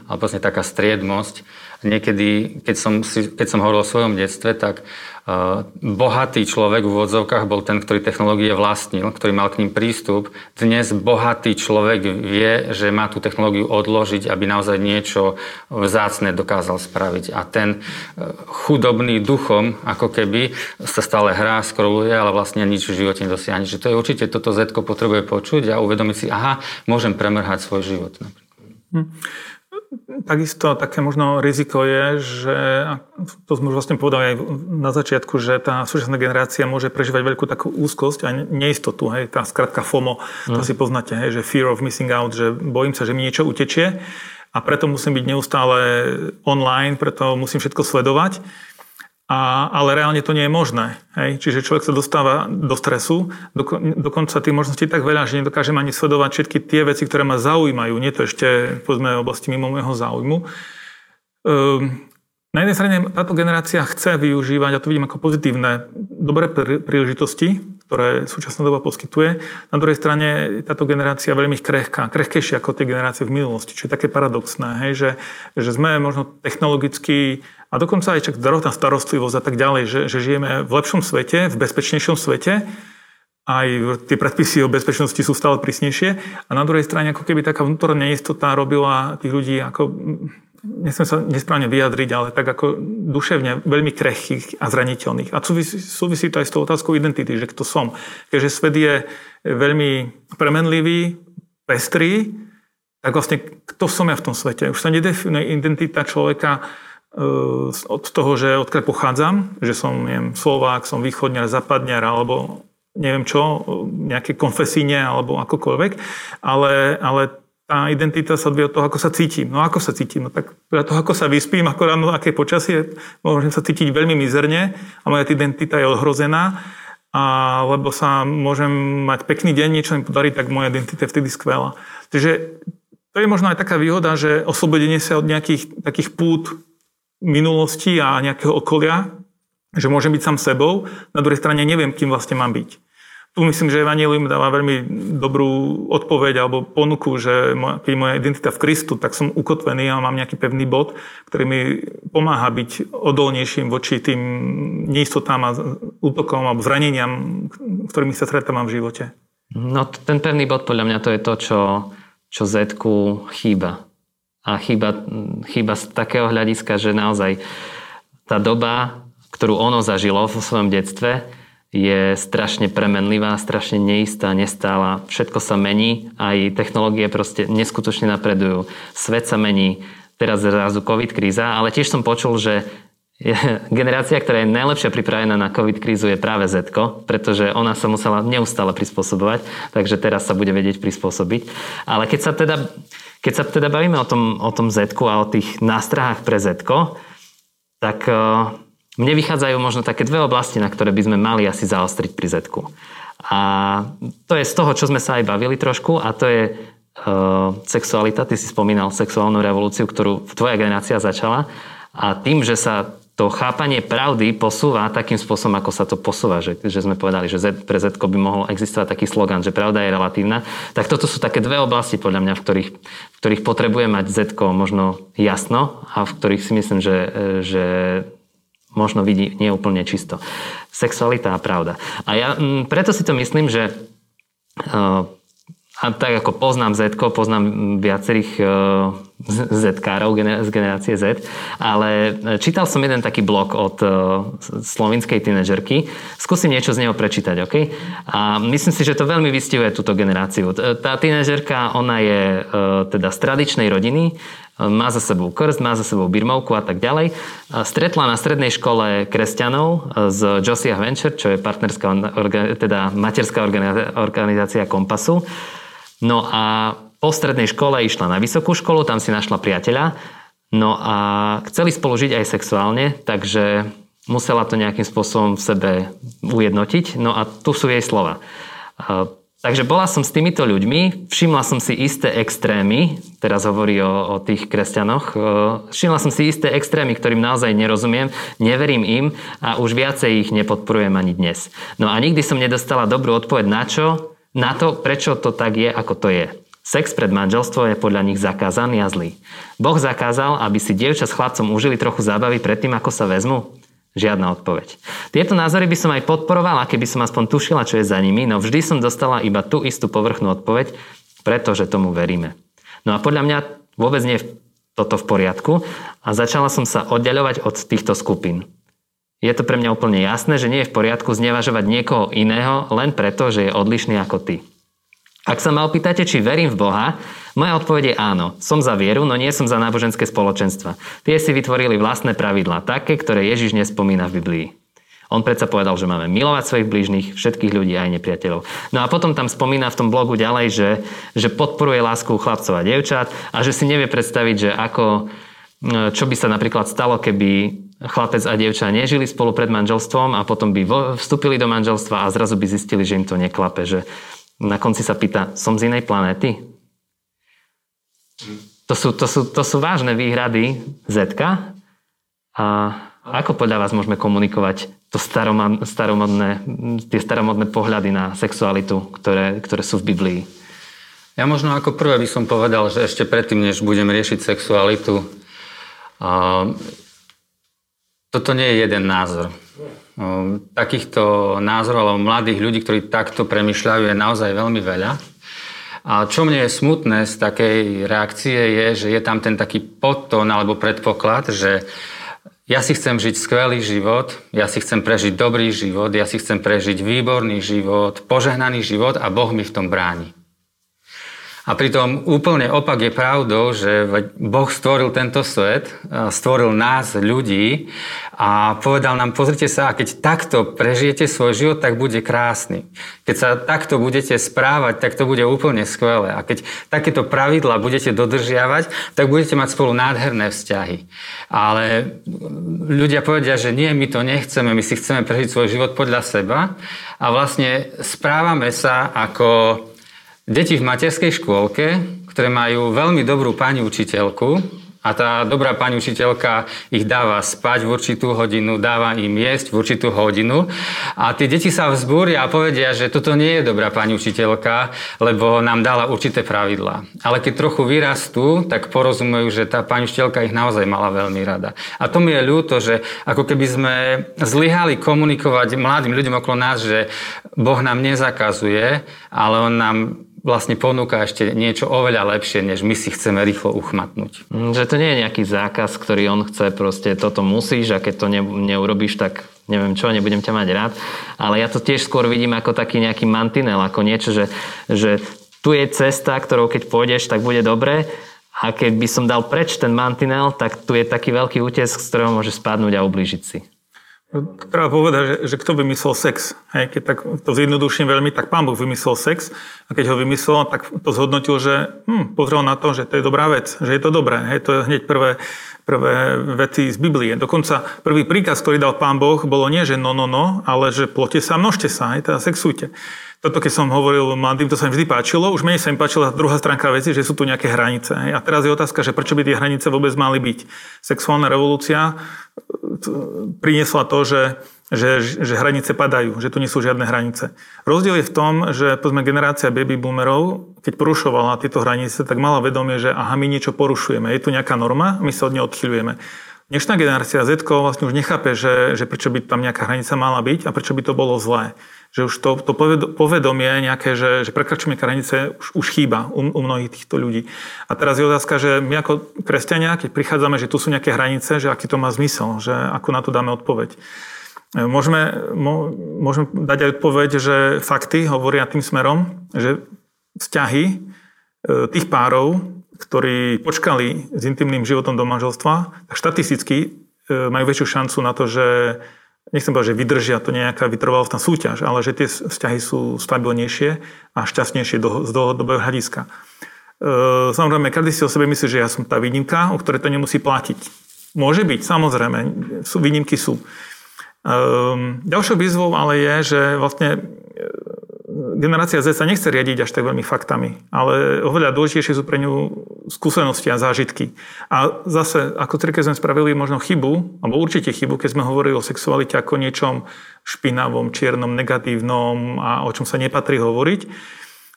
Ale vlastne taká striedmosť. Niekedy, keď som, si, keď som hovoril o svojom detstve, tak Eh, bohatý človek v úvodzovkách bol ten, ktorý technológie vlastnil, ktorý mal k ním prístup. Dnes bohatý človek vie, že má tú technológiu odložiť, aby naozaj niečo vzácne dokázal spraviť. A ten eh, chudobný duchom, ako keby sa stále hrá, scrolluje, ale vlastne nič v živote nedosiahne. Že to je určite, toto Z potrebuje počuť a uvedomiť si, aha, môžem premrhať svoj život. Hm. Takisto také možno riziko je, že, to sme už vlastne povedali aj na začiatku, že tá súčasná generácia môže prežívať veľkú takú úzkosť a neistotu. Hej, tá skratka FOMO, to mm. si poznáte, hej, že fear of missing out, že bojím sa, že mi niečo utečie a preto musím byť neustále online, preto musím všetko sledovať. A, ale reálne to nie je možné. Hej? Čiže človek sa dostáva do stresu, do, dokonca tých možností tak veľa, že nedokážem ani sledovať všetky tie veci, ktoré ma zaujímajú. Nie to ešte, povedzme, oblasti mimo môjho záujmu. Ehm, na jednej strane táto generácia chce využívať, a to vidím ako pozitívne, dobré príležitosti, ktoré súčasná doba poskytuje. Na druhej strane táto generácia je veľmi krehká, krehkejšia ako tie generácie v minulosti, čo je také paradoxné, hej, že, že sme možno technologicky a dokonca aj čak zdravotná starostlivosť a tak ďalej, že, že žijeme v lepšom svete, v bezpečnejšom svete, aj tie predpisy o bezpečnosti sú stále prísnejšie a na druhej strane ako keby taká vnútorná neistota robila tých ľudí ako nesmiem sa nesprávne vyjadriť, ale tak ako duševne veľmi krehkých a zraniteľných. A súvisí, súvisí to aj s tou otázkou identity, že kto som. Keďže svet je veľmi premenlivý, pestrý, tak vlastne kto som ja v tom svete? Už sa nedefinuje identita človeka od toho, že odkiaľ pochádzam, že som neviem, Slovák, som východňar, západňar alebo neviem čo, nejaké konfesíne alebo akokoľvek, ale, ale tá identita sa odvíja od toho, ako sa cítim. No ako sa cítim? No tak podľa toho, ako sa vyspím, ako ráno, aké počasie, môžem sa cítiť veľmi mizerne a moja identita je ohrozená. A lebo sa môžem mať pekný deň, niečo mi podarí, tak moja identita je vtedy skvelá. Takže to je možno aj taká výhoda, že oslobodenie sa od nejakých takých pút minulosti a nejakého okolia, že môžem byť sám sebou, na druhej strane neviem, kým vlastne mám byť. Tu myslím, že Evangelium dáva veľmi dobrú odpoveď alebo ponuku, že keď moja identita v Kristu, tak som ukotvený a mám nejaký pevný bod, ktorý mi pomáha byť odolnejším voči tým neistotám a útokom alebo zraneniam, ktorými sa stretávam v živote. No ten pevný bod podľa mňa to je to, čo, čo z chýba a chyba, chyba z takého hľadiska, že naozaj tá doba, ktorú ono zažilo vo svojom detstve, je strašne premenlivá, strašne neistá, nestála. Všetko sa mení, aj technológie proste neskutočne napredujú. Svet sa mení, teraz zrazu COVID kríza, ale tiež som počul, že generácia, ktorá je najlepšia pripravená na COVID krízu je práve Z, pretože ona sa musela neustále prispôsobovať, takže teraz sa bude vedieť prispôsobiť. Ale keď sa teda, keď sa teda bavíme o tom, o tom Z a o tých nástrahách pre Z, tak e, mne vychádzajú možno také dve oblasti, na ktoré by sme mali asi zaostriť pri Z. A to je z toho, čo sme sa aj bavili trošku a to je uh, sexualita. Ty si spomínal sexuálnu revolúciu, ktorú tvoja generácia začala. A tým, že sa to chápanie pravdy posúva takým spôsobom, ako sa to posúva, že, že sme povedali, že Z, pre Z by mohol existovať taký slogan, že pravda je relatívna, tak toto sú také dve oblasti podľa mňa, v ktorých, v ktorých potrebuje mať Z možno jasno a v ktorých si myslím, že, že možno vidí nie úplne čisto. Sexualita a pravda. A ja m, preto si to myslím, že uh, a tak ako poznám Z, poznám viacerých Z-károv z generácie Z, ale čítal som jeden taký blog od slovinskej tínežerky. Skúsim niečo z neho prečítať, OK? A myslím si, že to veľmi vystihuje túto generáciu. Tá tínežerka, ona je teda z tradičnej rodiny, má za sebou krst, má za sebou birmovku a tak ďalej. Stretla na strednej škole kresťanov z Josiah Venture, čo je partnerská, teda materská organizácia Kompasu. No a po strednej škole išla na vysokú školu, tam si našla priateľa. No a chceli spolu žiť aj sexuálne, takže musela to nejakým spôsobom v sebe ujednotiť. No a tu sú jej slova. Takže bola som s týmito ľuďmi, všimla som si isté extrémy, teraz hovorí o, o tých kresťanoch, všimla som si isté extrémy, ktorým naozaj nerozumiem, neverím im a už viacej ich nepodporujem ani dnes. No a nikdy som nedostala dobrú odpoveď na čo, na to, prečo to tak je, ako to je. Sex pred manželstvo je podľa nich zakázaný a zlý. Boh zakázal, aby si dievča s chlapcom užili trochu zábavy predtým, ako sa vezmu? Žiadna odpoveď. Tieto názory by som aj podporovala, keby som aspoň tušila, čo je za nimi, no vždy som dostala iba tú istú povrchnú odpoveď, pretože tomu veríme. No a podľa mňa vôbec nie je toto v poriadku a začala som sa oddaľovať od týchto skupín. Je to pre mňa úplne jasné, že nie je v poriadku znevažovať niekoho iného len preto, že je odlišný ako ty. Ak sa ma opýtate, či verím v Boha, moja odpoveď je áno. Som za vieru, no nie som za náboženské spoločenstva. Tie si vytvorili vlastné pravidlá, také, ktoré Ježiš nespomína v Biblii. On predsa povedal, že máme milovať svojich blížnych, všetkých ľudí aj nepriateľov. No a potom tam spomína v tom blogu ďalej, že, že podporuje lásku chlapcov a devčat a že si nevie predstaviť, že ako, čo by sa napríklad stalo, keby chlapec a dievča nežili spolu pred manželstvom a potom by vstúpili do manželstva a zrazu by zistili, že im to neklape. Že na konci sa pýta, som z inej planéty? To sú, to sú, to sú vážne výhrady Zetka. A ako podľa vás môžeme komunikovať to staromodné, tie staromodné pohľady na sexualitu, ktoré, ktoré sú v Biblii? Ja možno ako prvé by som povedal, že ešte predtým, než budem riešiť sexualitu, toto nie je jeden názor. Takýchto názorov alebo mladých ľudí, ktorí takto premyšľajú, je naozaj veľmi veľa. A čo mne je smutné z takej reakcie je, že je tam ten taký podtón alebo predpoklad, že ja si chcem žiť skvelý život, ja si chcem prežiť dobrý život, ja si chcem prežiť výborný život, požehnaný život a Boh mi v tom bráni. A pritom úplne opak je pravdou, že Boh stvoril tento svet, stvoril nás, ľudí a povedal nám, pozrite sa, a keď takto prežijete svoj život, tak bude krásny. Keď sa takto budete správať, tak to bude úplne skvelé. A keď takéto pravidla budete dodržiavať, tak budete mať spolu nádherné vzťahy. Ale ľudia povedia, že nie, my to nechceme, my si chceme prežiť svoj život podľa seba a vlastne správame sa ako Deti v materskej škôlke, ktoré majú veľmi dobrú pani učiteľku, a tá dobrá pani učiteľka ich dáva spať v určitú hodinu, dáva im jesť v určitú hodinu a tie deti sa vzbúria a povedia, že toto nie je dobrá pani učiteľka, lebo nám dala určité pravidlá. Ale keď trochu vyrastú, tak porozumejú, že tá pani učiteľka ich naozaj mala veľmi rada. A to mi je ľúto, že ako keby sme zlyhali komunikovať mladým ľuďom okolo nás, že Boh nám nezakazuje, ale On nám vlastne ponúka ešte niečo oveľa lepšie, než my si chceme rýchlo uchmatnúť. Mm, že to nie je nejaký zákaz, ktorý on chce, proste toto musíš a keď to ne, neurobíš, tak neviem čo, nebudem ťa mať rád. Ale ja to tiež skôr vidím ako taký nejaký mantinel, ako niečo, že, že tu je cesta, ktorou keď pôjdeš, tak bude dobre A keby som dal preč ten mantinel, tak tu je taký veľký útes, z ktorého môže spadnúť a ublížiť si. Treba povedať, že, že kto vymyslel sex. Hej, keď tak to zjednoduším veľmi, tak pán Boh vymyslel sex a keď ho vymyslel, tak to zhodnotil, že hm, pozrel na to, že to je dobrá vec, že je to dobré. Hej, to je hneď prvé, prvé vety z Biblie. Dokonca prvý príkaz, ktorý dal pán Boh, bolo nie, že no, no, no, ale že plote sa, množte sa, hej, teda sexujte. Toto, keď som hovoril mladým, to sa mi vždy páčilo. Už menej sa mi páčila druhá stránka veci, že sú tu nejaké hranice. A teraz je otázka, že prečo by tie hranice vôbec mali byť. Sexuálna revolúcia priniesla to, že, že, že hranice padajú, že tu nie sú žiadne hranice. Rozdiel je v tom, že povedzme, generácia baby boomerov, keď porušovala tieto hranice, tak mala vedomie, že aha, my niečo porušujeme. Je tu nejaká norma, my sa od nej odchyľujeme. Dnešná generácia Z vlastne už nechápe, že, že prečo by tam nejaká hranica mala byť a prečo by to bolo zlé. Že už to, to povedomie nejaké, že, že prekračujeme hranice, už, už chýba u, u mnohých týchto ľudí. A teraz je otázka, že my ako kresťania, keď prichádzame, že tu sú nejaké hranice, že aký to má zmysel, že ako na to dáme odpoveď. Môžeme, môžeme dať aj odpoveď, že fakty hovoria tým smerom, že vzťahy e, tých párov, ktorí počkali s intimným životom do manželstva, tak štatisticky e, majú väčšiu šancu na to, že nechcem povedať, že vydržia to nejaká vytrvalostná súťaž, ale že tie vzťahy sú stabilnejšie a šťastnejšie z dlhodobého hľadiska. E, samozrejme, každý si o sebe myslí, že ja som tá výnimka, o ktorej to nemusí platiť. Môže byť, samozrejme, sú, výnimky sú. Ďalšou výzvou ale je, že vlastne generácia Z sa nechce riadiť až tak veľmi faktami, ale oveľa dôležitejšie sú pre ňu skúsenosti a zážitky. A zase, ako keď sme spravili možno chybu, alebo určite chybu, keď sme hovorili o sexualite ako niečom špinavom, čiernom, negatívnom a o čom sa nepatrí hovoriť.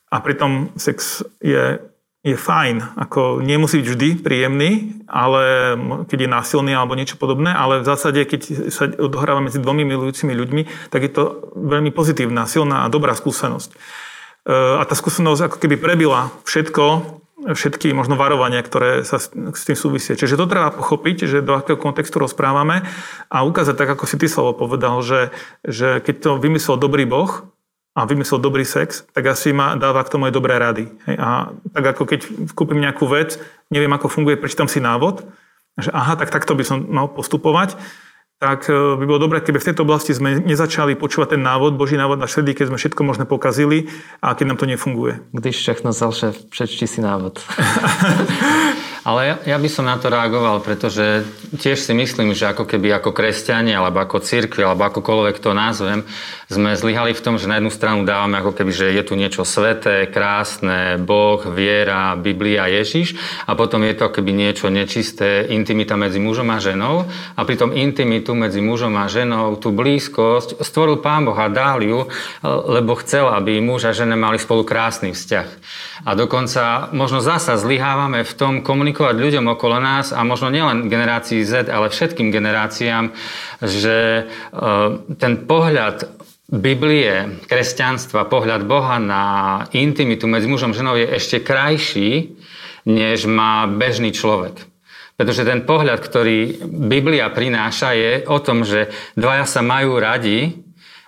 A pritom sex je je fajn. Ako nemusí byť vždy príjemný, ale keď je násilný alebo niečo podobné, ale v zásade, keď sa odohráva medzi dvomi milujúcimi ľuďmi, tak je to veľmi pozitívna, silná a dobrá skúsenosť. E, a tá skúsenosť ako keby prebila všetko, všetky možno varovania, ktoré sa s tým súvisia. Čiže to treba pochopiť, že do akého kontextu rozprávame a ukázať tak, ako si ty slovo povedal, že, že keď to vymyslel dobrý Boh, a vymyslel dobrý sex, tak asi ma dáva k tomu aj dobré rady. Hej? A tak ako keď kúpim nejakú vec, neviem ako funguje, prečítam si návod, že aha, tak takto by som mal postupovať, tak e, by bolo dobré, keby v tejto oblasti sme nezačali počúvať ten návod, Boží návod na vtedy, keď sme všetko možné pokazili a keď nám to nefunguje. Když všechno šéf, prečti si návod. Ale ja, ja by som na to reagoval, pretože tiež si myslím, že ako keby ako kresťania, alebo ako cirkvi, alebo akokoľvek to názvem, sme zlyhali v tom, že na jednu stranu dávame ako keby, že je tu niečo sveté, krásne, Boh, viera, Biblia, Ježiš a potom je to ako keby niečo nečisté, intimita medzi mužom a ženou a pri tom intimitu medzi mužom a ženou, tú blízkosť stvoril Pán Boh a dal ju, lebo chcel, aby muž a žena mali spolu krásny vzťah. A dokonca možno zasa zlyhávame v tom komunikovať ľuďom okolo nás a možno nielen generácii Z, ale všetkým generáciám, že e, ten pohľad Biblie, kresťanstva, pohľad Boha na intimitu medzi mužom a ženou je ešte krajší, než má bežný človek. Pretože ten pohľad, ktorý Biblia prináša, je o tom, že dvaja sa majú radi,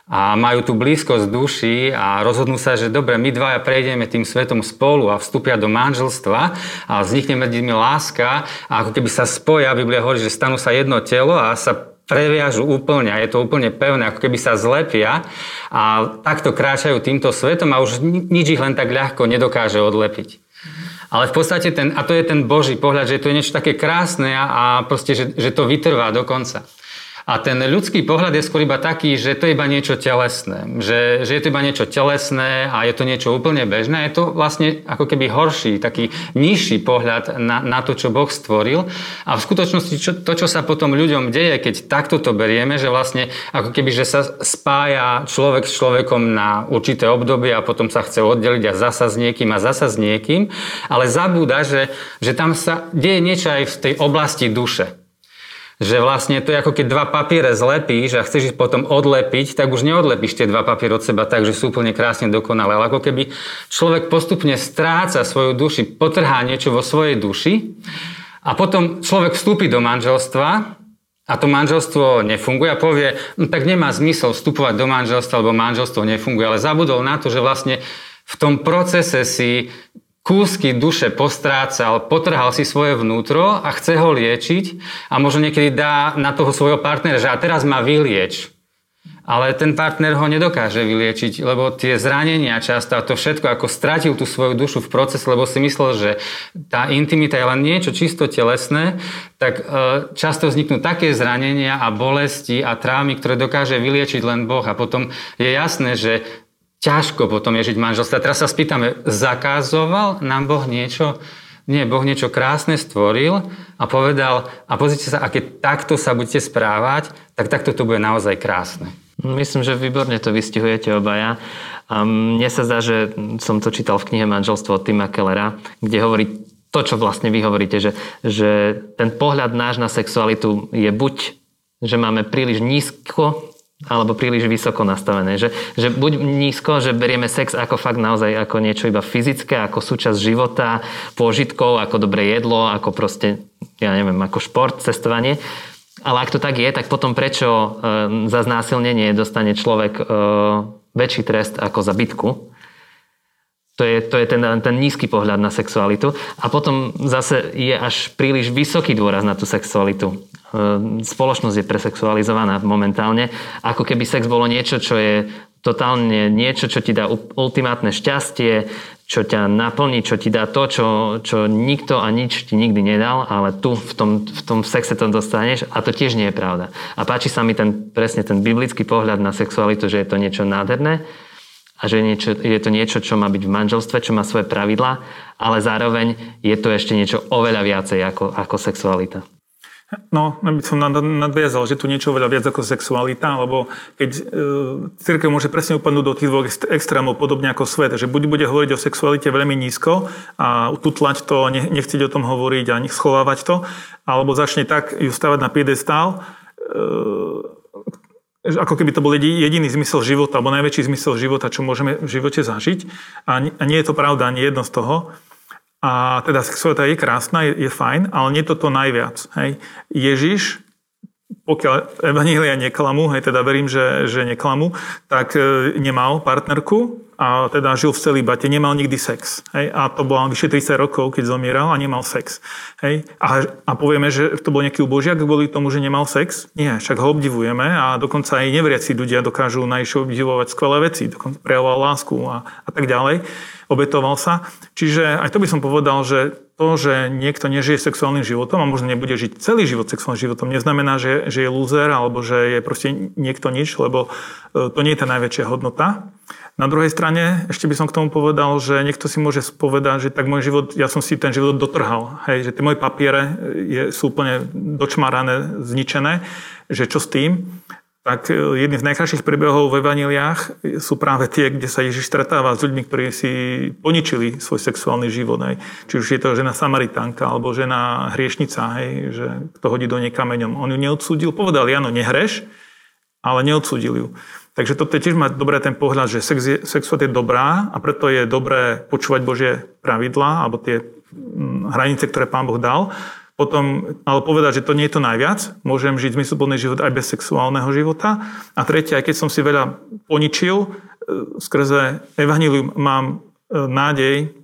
a majú tú blízkosť duši a rozhodnú sa, že dobre, my dvaja prejdeme tým svetom spolu a vstúpia do manželstva a vznikne medzi nimi láska a ako keby sa spoja, Biblia hovorí, že stanú sa jedno telo a sa previažu úplne a je to úplne pevné, ako keby sa zlepia a takto kráčajú týmto svetom a už nič ich len tak ľahko nedokáže odlepiť. Ale v podstate ten, a to je ten Boží pohľad, že to je niečo také krásne a, a proste, že, že to vytrvá do konca. A ten ľudský pohľad je skôr iba taký, že to je iba niečo telesné. Že, že je to iba niečo telesné a je to niečo úplne bežné. Je to vlastne ako keby horší, taký nižší pohľad na, na to, čo Boh stvoril. A v skutočnosti čo, to, čo sa potom ľuďom deje, keď takto to berieme, že vlastne ako keby, že sa spája človek s človekom na určité obdobie a potom sa chce oddeliť a zasa s niekým a zasa s niekým, ale zabúda, že, že tam sa deje niečo aj v tej oblasti duše že vlastne to je ako keď dva papiere zlepíš a chceš ich potom odlepiť, tak už neodlepíš tie dva papiere od seba tak, že sú úplne krásne dokonalé. Ale ako keby človek postupne stráca svoju duši, potrhá niečo vo svojej duši a potom človek vstúpi do manželstva a to manželstvo nefunguje a povie, no tak nemá zmysel vstupovať do manželstva, lebo manželstvo nefunguje, ale zabudol na to, že vlastne v tom procese si kúsky duše postrácal, potrhal si svoje vnútro a chce ho liečiť a možno niekedy dá na toho svojho partnera, že a teraz ma vylieč. Ale ten partner ho nedokáže vyliečiť, lebo tie zranenia často a to všetko, ako stratil tú svoju dušu v procese, lebo si myslel, že tá intimita je len niečo čisto telesné, tak e, často vzniknú také zranenia a bolesti a trámy, ktoré dokáže vyliečiť len Boh. A potom je jasné, že ťažko potom je žiť manželstva. Teraz sa spýtame, zakázoval nám Boh niečo? Nie, Boh niečo krásne stvoril a povedal, a pozrite sa, a takto sa budete správať, tak takto to bude naozaj krásne. Myslím, že výborne to vystihujete obaja. A mne sa zdá, že som to čítal v knihe Manželstvo od Tima Kellera, kde hovorí to, čo vlastne vy hovoríte, že, že ten pohľad náš na sexualitu je buď, že máme príliš nízko alebo príliš vysoko nastavené. Že, že buď nízko, že berieme sex ako fakt naozaj ako niečo iba fyzické, ako súčasť života, pôžitkov, ako dobré jedlo, ako proste, ja neviem, ako šport, cestovanie. Ale ak to tak je, tak potom prečo e, za znásilnenie dostane človek e, väčší trest ako za bytku? To je, to je ten, ten nízky pohľad na sexualitu. A potom zase je až príliš vysoký dôraz na tú sexualitu. E, spoločnosť je presexualizovaná momentálne. Ako keby sex bolo niečo, čo je totálne niečo, čo ti dá ultimátne šťastie, čo ťa naplní, čo ti dá to, čo, čo nikto a nič ti nikdy nedal, ale tu v tom, v tom sexe to dostaneš a to tiež nie je pravda. A páči sa mi ten, presne ten biblický pohľad na sexualitu, že je to niečo nádherné a že niečo, je to niečo, čo má byť v manželstve, čo má svoje pravidlá, ale zároveň je to ešte niečo oveľa viacej ako, ako sexualita. No, by som nadviazal, že tu niečo veľa viac ako sexualita, lebo keď e, církev môže presne upadnúť do tých dvoch extrémov, podobne ako svet, že buď bude hovoriť o sexualite veľmi nízko a tutlať to, nechcieť o tom hovoriť a schovávať to, alebo začne tak ju stavať na piedestál, e, ako keby to bol jediný zmysel života, alebo najväčší zmysel života, čo môžeme v živote zažiť. A nie je to pravda ani jedno z toho. A teda sexualita je krásna, je, je fajn, ale nie to najviac. Hej. Ježiš, pokiaľ Evanília neklamú, hej, teda verím, že, že neklamú, tak e, nemal partnerku a teda žil v celý bate, nemal nikdy sex. Hej. A to bolo vyše 30 rokov, keď zomieral a nemal sex. Hej. A, a povieme, že to bol nejaký ubožiak kvôli tomu, že nemal sex? Nie, však ho obdivujeme a dokonca aj neveriaci ľudia dokážu najšie obdivovať skvelé veci, dokonca prejavoval lásku a, a tak ďalej obetoval sa. Čiže aj to by som povedal, že to, že niekto nežije sexuálnym životom a možno nebude žiť celý život sexuálnym životom, neznamená, že, že je lúzer alebo že je proste niekto nič, lebo e, to nie je tá najväčšia hodnota. Na druhej strane ešte by som k tomu povedal, že niekto si môže spovedať, že tak môj život, ja som si ten život dotrhal, hej, že tie moje papiere e, je, sú úplne dočmarané, zničené, že čo s tým? tak e, jedným z najkrajších príbehov v evaniliách sú práve tie, kde sa Ježiš stretáva s ľuďmi, ktorí si poničili svoj sexuálny život. Hej. Či už je to žena Samaritánka alebo žena hriešnica, hej, že to hodí do nej kameňom. On ju neodsúdil, povedal, Jano, nehreš, ale neodsúdil ju. Takže toto tiež mať dobré ten pohľad, že sex je, sexualita je dobrá a preto je dobré počúvať Božie pravidlá alebo tie mm, hranice, ktoré Pán Boh dal potom, ale povedať, že to nie je to najviac, môžem žiť zmysluplný život aj bez sexuálneho života. A tretie, aj keď som si veľa poničil, e, skrze evanilium mám e, nádej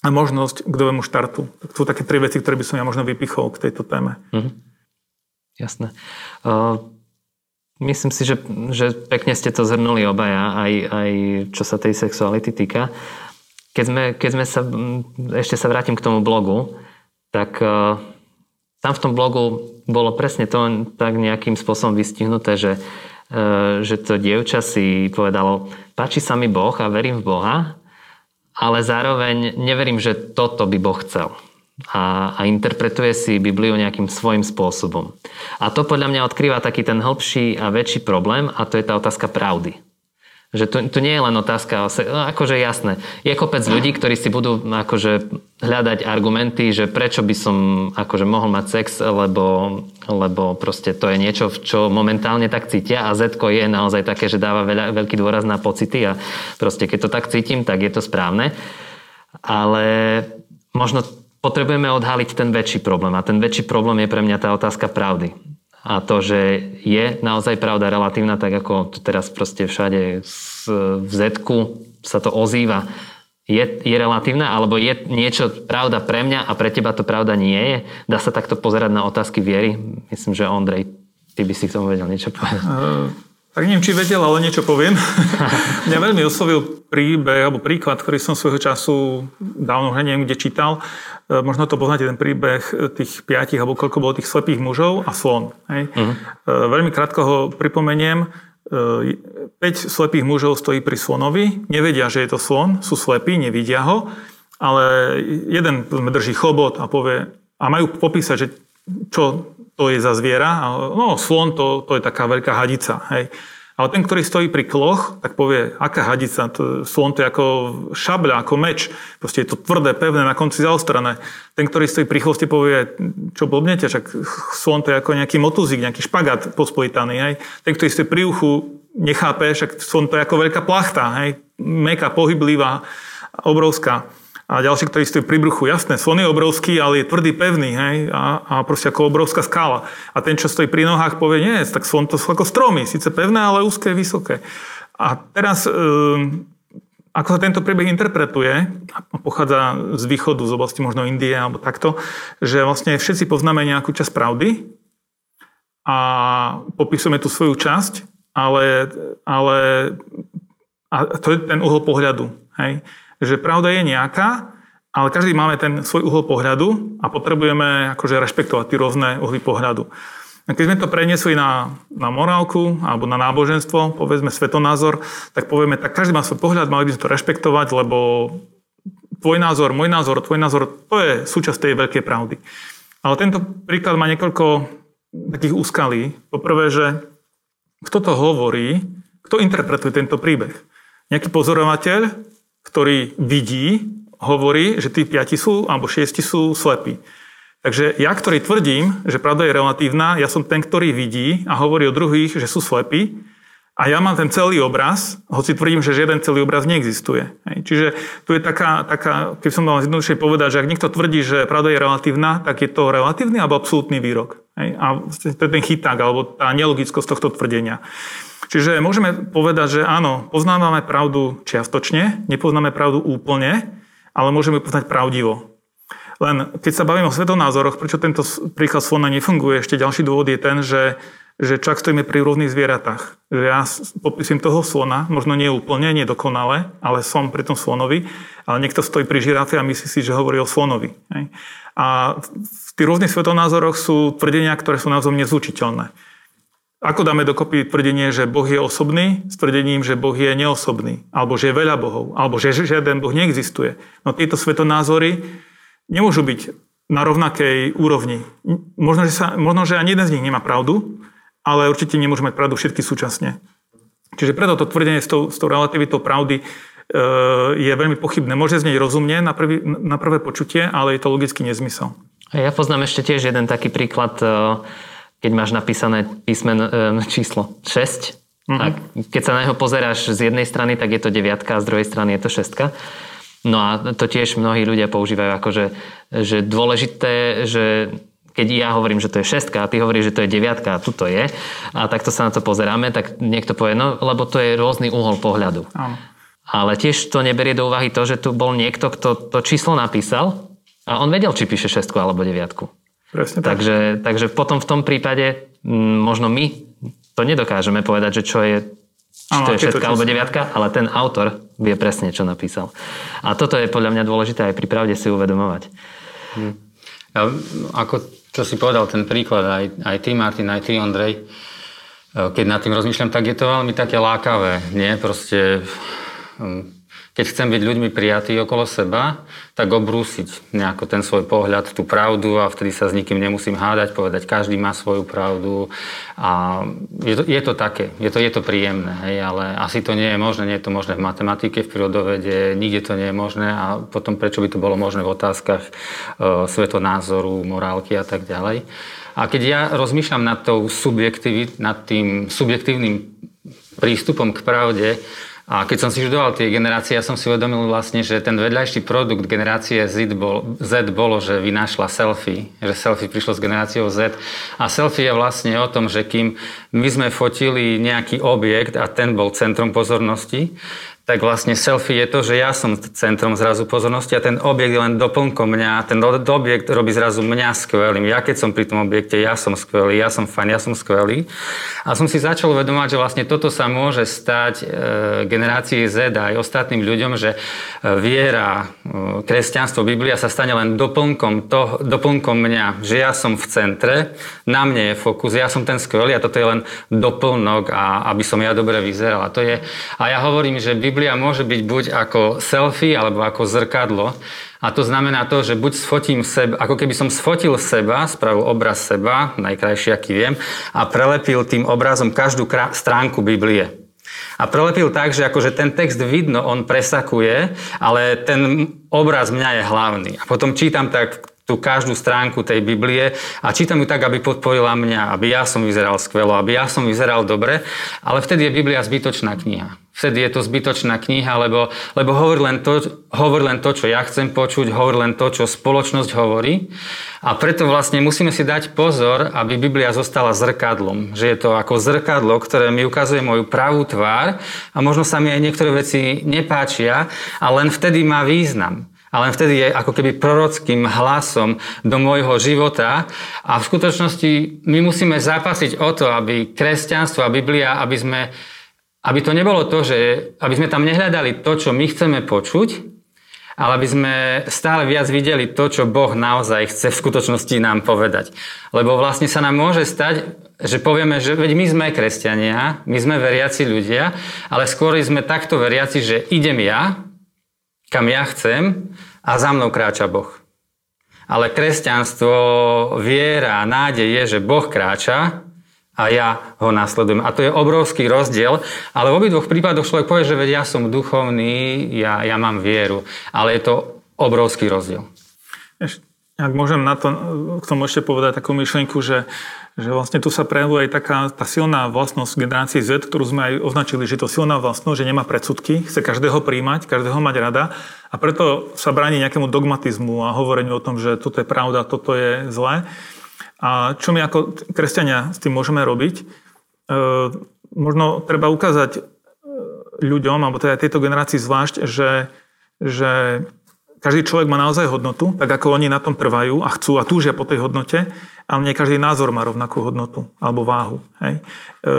a možnosť k novému štartu. Tak sú také tri veci, ktoré by som ja možno vypichol k tejto téme. Mm-hmm. Jasné. Uh, myslím si, že, že pekne ste to zhrnuli obaja, aj, aj čo sa tej sexuality týka. Keď sme, keď sme sa, ešte sa vrátim k tomu blogu, tak uh, tam v tom blogu bolo presne to tak nejakým spôsobom vystihnuté, že, e, že to dievča si povedalo, páči sa mi Boh a verím v Boha, ale zároveň neverím, že toto by Boh chcel. A, a interpretuje si Bibliu nejakým svojim spôsobom. A to podľa mňa odkrýva taký ten hĺbší a väčší problém a to je tá otázka pravdy. Že to, to nie je len otázka, akože jasné. Je kopec ľudí, ktorí si budú akože hľadať argumenty, že prečo by som akože mohol mať sex, lebo, lebo proste to je niečo, čo momentálne tak cítia a z je naozaj také, že dáva veľa, veľký dôraz na pocity a proste keď to tak cítim, tak je to správne. Ale možno potrebujeme odhaliť ten väčší problém a ten väčší problém je pre mňa tá otázka pravdy a to, že je naozaj pravda relatívna, tak ako teraz proste všade v z sa to ozýva. je, je relatívna, alebo je niečo pravda pre mňa a pre teba to pravda nie je? Dá sa takto pozerať na otázky viery? Myslím, že Ondrej, ty by si k tomu vedel niečo povedať. Uh, tak neviem, či vedel, ale niečo poviem. Mňa veľmi oslovil príbeh, alebo príklad, ktorý som svojho času dávno neviem, kde čítal. Uh, možno to poznáte, ten príbeh tých piatich, alebo koľko bolo tých slepých mužov a slon. Hej? Uh-huh. Uh, veľmi krátko ho pripomeniem 5 slepých mužov stojí pri slonovi, nevedia, že je to slon, sú slepí, nevidia ho, ale jeden drží chobot a povie, a majú popísať, že čo to je za zviera. No, slon to, to je taká veľká hadica. Hej. Ale ten, ktorý stojí pri kloch, tak povie, aká hadica, to, slon to je ako šabľa, ako meč. Proste je to tvrdé, pevné, na konci zaostrané. Ten, ktorý stojí pri chvoste, povie, čo blbnete, však slon to je ako nejaký motuzík, nejaký špagát pospolitaný. Hej. Ten, ktorý stojí pri uchu, nechápe, však slon to je ako veľká plachta, hej. Meká, pohyblivá, obrovská. A ďalší, ktorý stojí pri bruchu, jasné, slon je obrovský, ale je tvrdý, pevný, hej, a, a proste ako obrovská skála. A ten, čo stojí pri nohách, povie, nie, tak slon to sú ako stromy, síce pevné, ale úzke, vysoké. A teraz, e, ako sa tento príbeh interpretuje, pochádza z východu, z oblasti možno Indie alebo takto, že vlastne všetci poznáme nejakú časť pravdy a popisujeme tú svoju časť, ale, ale a to je ten uhol pohľadu. Hej? Že pravda je nejaká, ale každý máme ten svoj uhol pohľadu a potrebujeme akože rešpektovať tie rôzne uhly pohľadu. A keď sme to preniesli na, na morálku alebo na náboženstvo, povedzme svetonázor, tak povieme, tak každý má svoj pohľad, mali by sme to rešpektovať, lebo tvoj názor, môj názor, tvoj názor, to je súčasť tej veľkej pravdy. Ale tento príklad má niekoľko takých úskalí. Poprvé, že kto to hovorí, kto interpretuje tento príbeh. Nejaký pozorovateľ, ktorý vidí, hovorí, že tí piati sú, alebo šiesti sú slepí. Takže ja, ktorý tvrdím, že pravda je relatívna, ja som ten, ktorý vidí a hovorí o druhých, že sú slepí a ja mám ten celý obraz, hoci tvrdím, že žiaden celý obraz neexistuje. Čiže tu je taká, taká, keď som mal zjednodušene povedať, že ak niekto tvrdí, že pravda je relatívna, tak je to relatívny alebo absolútny výrok. A to je ten chyták, alebo tá nelogickosť tohto tvrdenia. Čiže môžeme povedať, že áno, poznávame pravdu čiastočne, nepoznáme pravdu úplne, ale môžeme poznať pravdivo. Len keď sa bavíme o svetonázoroch, prečo tento príklad slona nefunguje, ešte ďalší dôvod je ten, že, že čak stojíme pri rôznych zvieratách. Že ja popisujem toho slona, možno nie úplne, nie dokonale, ale som pri tom slonovi, ale niekto stojí pri žirafe a myslí si, že hovorí o slonovi. A v tých rôznych svetonázoroch sú tvrdenia, ktoré sú naozaj nezlučiteľné. Ako dáme dokopy tvrdenie, že Boh je osobný s tvrdením, že Boh je neosobný, alebo že je veľa Bohov, alebo že žiaden Boh neexistuje. No tieto svetonázory nemôžu byť na rovnakej úrovni. Možno, že, sa, možno, že ani jeden z nich nemá pravdu, ale určite nemôžu mať pravdu všetky súčasne. Čiže preto to tvrdenie s tou, s tou relativitou pravdy e, je veľmi pochybné. Môže znieť rozumne na, prvý, na prvé počutie, ale je to logický nezmysel. Ja poznám ešte tiež jeden taký príklad e, keď máš napísané písmen e, číslo 6, mm-hmm. a keď sa na neho pozeráš z jednej strany, tak je to deviatka a z druhej strany je to šestka. No a to tiež mnohí ľudia používajú ako, že, že dôležité, že keď ja hovorím, že to je šestka a ty hovoríš, že to je deviatka a tu to je a takto sa na to pozeráme, tak niekto povie, no lebo to je rôzny uhol pohľadu. Áno. Ale tiež to neberie do úvahy to, že tu bol niekto, kto to číslo napísal a on vedel, či píše šestku alebo deviatku. Presne tak. Takže, takže potom v tom prípade m, možno my to nedokážeme povedať, že čo je či to je šestka alebo deviatka, ale ten autor vie presne, čo napísal. A toto je podľa mňa dôležité aj pri pravde si uvedomovať. Hm. Ja, ako čo si povedal, ten príklad, aj, aj ty Martin, aj ty Ondrej, e, keď nad tým rozmýšľam, tak je to veľmi také lákavé, nie? Proste hm, keď chcem byť ľuďmi prijatí okolo seba, tak obrúsiť nejako ten svoj pohľad, tú pravdu a vtedy sa s nikým nemusím hádať, povedať, každý má svoju pravdu a je to, je to také, je to, je to príjemné, hej, ale asi to nie je možné, nie je to možné v matematike, v prírodovede, nikde to nie je možné a potom prečo by to bolo možné v otázkach e, svetonázoru, morálky a tak ďalej. A keď ja rozmýšľam nad, tou nad tým subjektívnym prístupom k pravde, a keď som si študoval tie generácie, ja som si uvedomil vlastne, že ten vedľajší produkt generácie Z, bol, Z bolo, že vynášla selfie, že selfie prišlo s generáciou Z. A selfie je vlastne o tom, že kým my sme fotili nejaký objekt a ten bol centrom pozornosti, tak vlastne selfie je to, že ja som centrom zrazu pozornosti a ten objekt je len doplnkom mňa. Ten objekt robí zrazu mňa skvelým. Ja keď som pri tom objekte, ja som skvelý, ja som fajn, ja som skvelý. A som si začal uvedomať, že vlastne toto sa môže stať e, generácii Z a aj ostatným ľuďom, že e, viera, e, kresťanstvo, Biblia sa stane len doplnkom, to, doplnkom mňa, že ja som v centre, na mne je fokus, ja som ten skvelý a toto je len doplnok a aby som ja dobre vyzeral. A, to je, a ja hovorím, že Biblia Biblia môže byť buď ako selfie alebo ako zrkadlo. A to znamená to, že buď sfotím seba, ako keby som sfotil seba, spravil obraz seba, najkrajší aký viem, a prelepil tým obrazom každú stránku Biblie. A prelepil tak, že akože ten text vidno, on presakuje, ale ten obraz mňa je hlavný. A potom čítam tak tú každú stránku tej Biblie a čítam ju tak, aby podporila mňa, aby ja som vyzeral skvelo, aby ja som vyzeral dobre, ale vtedy je Biblia zbytočná kniha. Vtedy je to zbytočná kniha, lebo, lebo hovorí, len to, hovorí len to, čo ja chcem počuť, hovorí len to, čo spoločnosť hovorí. A preto vlastne musíme si dať pozor, aby Biblia zostala zrkadlom. Že je to ako zrkadlo, ktoré mi ukazuje moju pravú tvár a možno sa mi aj niektoré veci nepáčia, a len vtedy má význam a len vtedy je ako keby prorockým hlasom do môjho života. A v skutočnosti my musíme zápasiť o to, aby kresťanstvo a Biblia, aby sme aby to nebolo to, že aby sme tam nehľadali to, čo my chceme počuť, ale aby sme stále viac videli to, čo Boh naozaj chce v skutočnosti nám povedať. Lebo vlastne sa nám môže stať, že povieme, že veď my sme kresťania, my sme veriaci ľudia, ale skôr sme takto veriaci, že idem ja, kam ja chcem a za mnou kráča Boh. Ale kresťanstvo, viera, nádej je, že Boh kráča a ja ho nasledujem. A to je obrovský rozdiel, ale v obidvoch prípadoch človek povie, že veď ja som duchovný, ja, ja mám vieru, ale je to obrovský rozdiel. Ak môžem na to, k tomu ešte povedať takú myšlienku, že, že vlastne tu sa prejavuje aj taká tá silná vlastnosť generácie Z, ktorú sme aj označili, že to silná vlastnosť, že nemá predsudky, chce každého príjmať, každého mať rada a preto sa bráni nejakému dogmatizmu a hovoreniu o tom, že toto je pravda, toto je zlé. A čo my ako kresťania s tým môžeme robiť? E, možno treba ukázať e, ľuďom, alebo teda tejto generácii zvlášť, že, že každý človek má naozaj hodnotu, tak ako oni na tom trvajú a chcú a túžia po tej hodnote, ale nie každý názor má rovnakú hodnotu alebo váhu. Hej. E,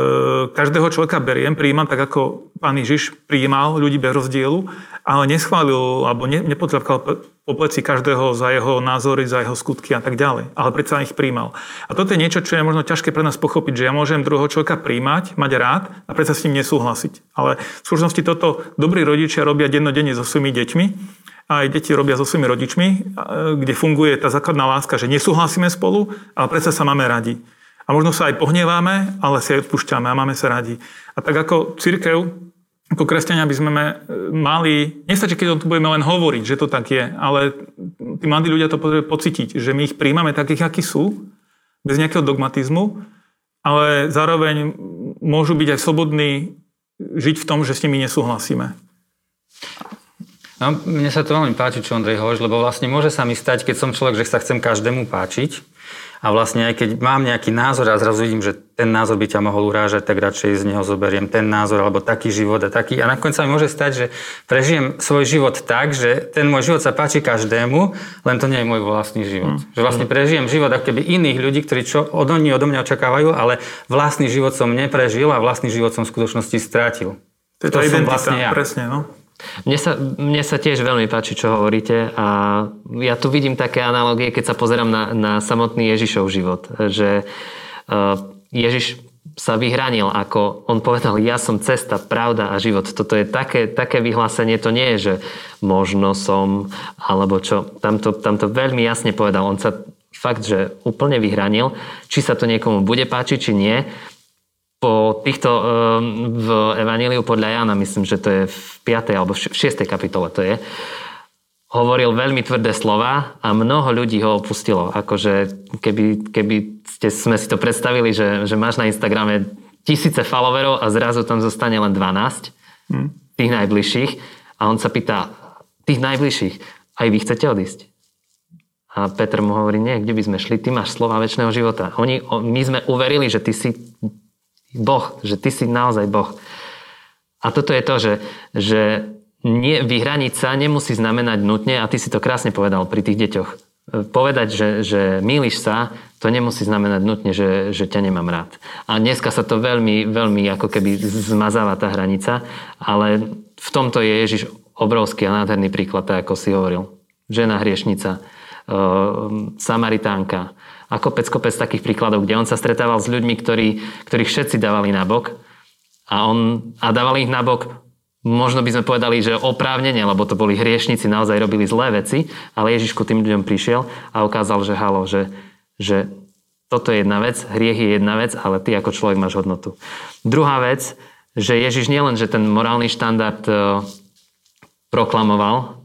každého človeka beriem, prijímam tak, ako pán Ježiš prijímal ľudí bez rozdielu, ale neschválil alebo ne, nepotľapkal po pleci každého za jeho názory, za jeho skutky a tak ďalej. Ale predsa ich príjmal. A toto je niečo, čo je možno ťažké pre nás pochopiť, že ja môžem druhého človeka príjmať, mať rád a predsa s ním nesúhlasiť. Ale v skutočnosti toto dobrí rodičia robia dennodenne so svojimi deťmi aj deti robia so svojimi rodičmi, kde funguje tá základná láska, že nesúhlasíme spolu, ale predsa sa máme radi. A možno sa aj pohneváme, ale si aj odpúšťame a máme sa radi. A tak ako církev, ako kresťania by sme mali, nestačí, keď o to budeme len hovoriť, že to tak je, ale tí mladí ľudia to potrebujú pocítiť, že my ich príjmame takých, akí sú, bez nejakého dogmatizmu, ale zároveň môžu byť aj slobodní žiť v tom, že s nimi nesúhlasíme. No, mne sa to veľmi páči, čo Ondrej hovoríš, lebo vlastne môže sa mi stať, keď som človek, že sa chcem každému páčiť a vlastne aj keď mám nejaký názor a zrazu vidím, že ten názor by ťa mohol urážať, tak radšej z neho zoberiem ten názor alebo taký život a taký. A nakoniec sa mi môže stať, že prežijem svoj život tak, že ten môj život sa páči každému, len to nie je môj vlastný život. Mm. Že vlastne prežijem život ako keby iných ľudí, ktorí čo od oni odo mňa očakávajú, ale vlastný život som neprežil a vlastný život som v skutočnosti strátil. To je to identita, vlastne ja. presne, no. Mne sa, mne sa tiež veľmi páči, čo hovoríte a ja tu vidím také analogie, keď sa pozerám na, na samotný Ježišov život, že uh, Ježiš sa vyhranil, ako on povedal, ja som cesta, pravda a život. Toto je také, také vyhlásenie, to nie je, že možno som, alebo čo. Tam to veľmi jasne povedal. On sa fakt, že úplne vyhranil, či sa to niekomu bude páčiť, či nie po týchto ehm, v Evaníliu podľa Jana, myslím, že to je v 5. alebo v 6. kapitole to je, hovoril veľmi tvrdé slova a mnoho ľudí ho opustilo. Akože keby, keby ste, sme si to predstavili, že, že máš na Instagrame tisíce followerov a zrazu tam zostane len 12 hmm. tých najbližších a on sa pýta, tých najbližších, aj vy chcete odísť? A Peter mu hovorí, nie, kde by sme šli, ty máš slova väčšného života. Oni, my sme uverili, že ty si Boh, že ty si naozaj Boh. A toto je to, že, že nie, vyhraniť sa nemusí znamenať nutne, a ty si to krásne povedal pri tých deťoch, povedať, že, že míliš sa, to nemusí znamenať nutne, že, že ťa nemám rád. A dneska sa to veľmi, veľmi ako keby zmazáva tá hranica, ale v tomto je Ježiš obrovský a nádherný príklad, tak ako si hovoril. Žena hriešnica, Samaritánka a kopec, kopec takých príkladov, kde on sa stretával s ľuďmi, ktorí, ktorých všetci dávali nabok a, on, a dávali ich nabok možno by sme povedali, že oprávnenie, lebo to boli hriešnici, naozaj robili zlé veci, ale Ježišku tým ľuďom prišiel a ukázal, že halo, že, že toto je jedna vec, hriech je jedna vec, ale ty ako človek máš hodnotu. Druhá vec, že Ježiš nielen, že ten morálny štandard e, proklamoval,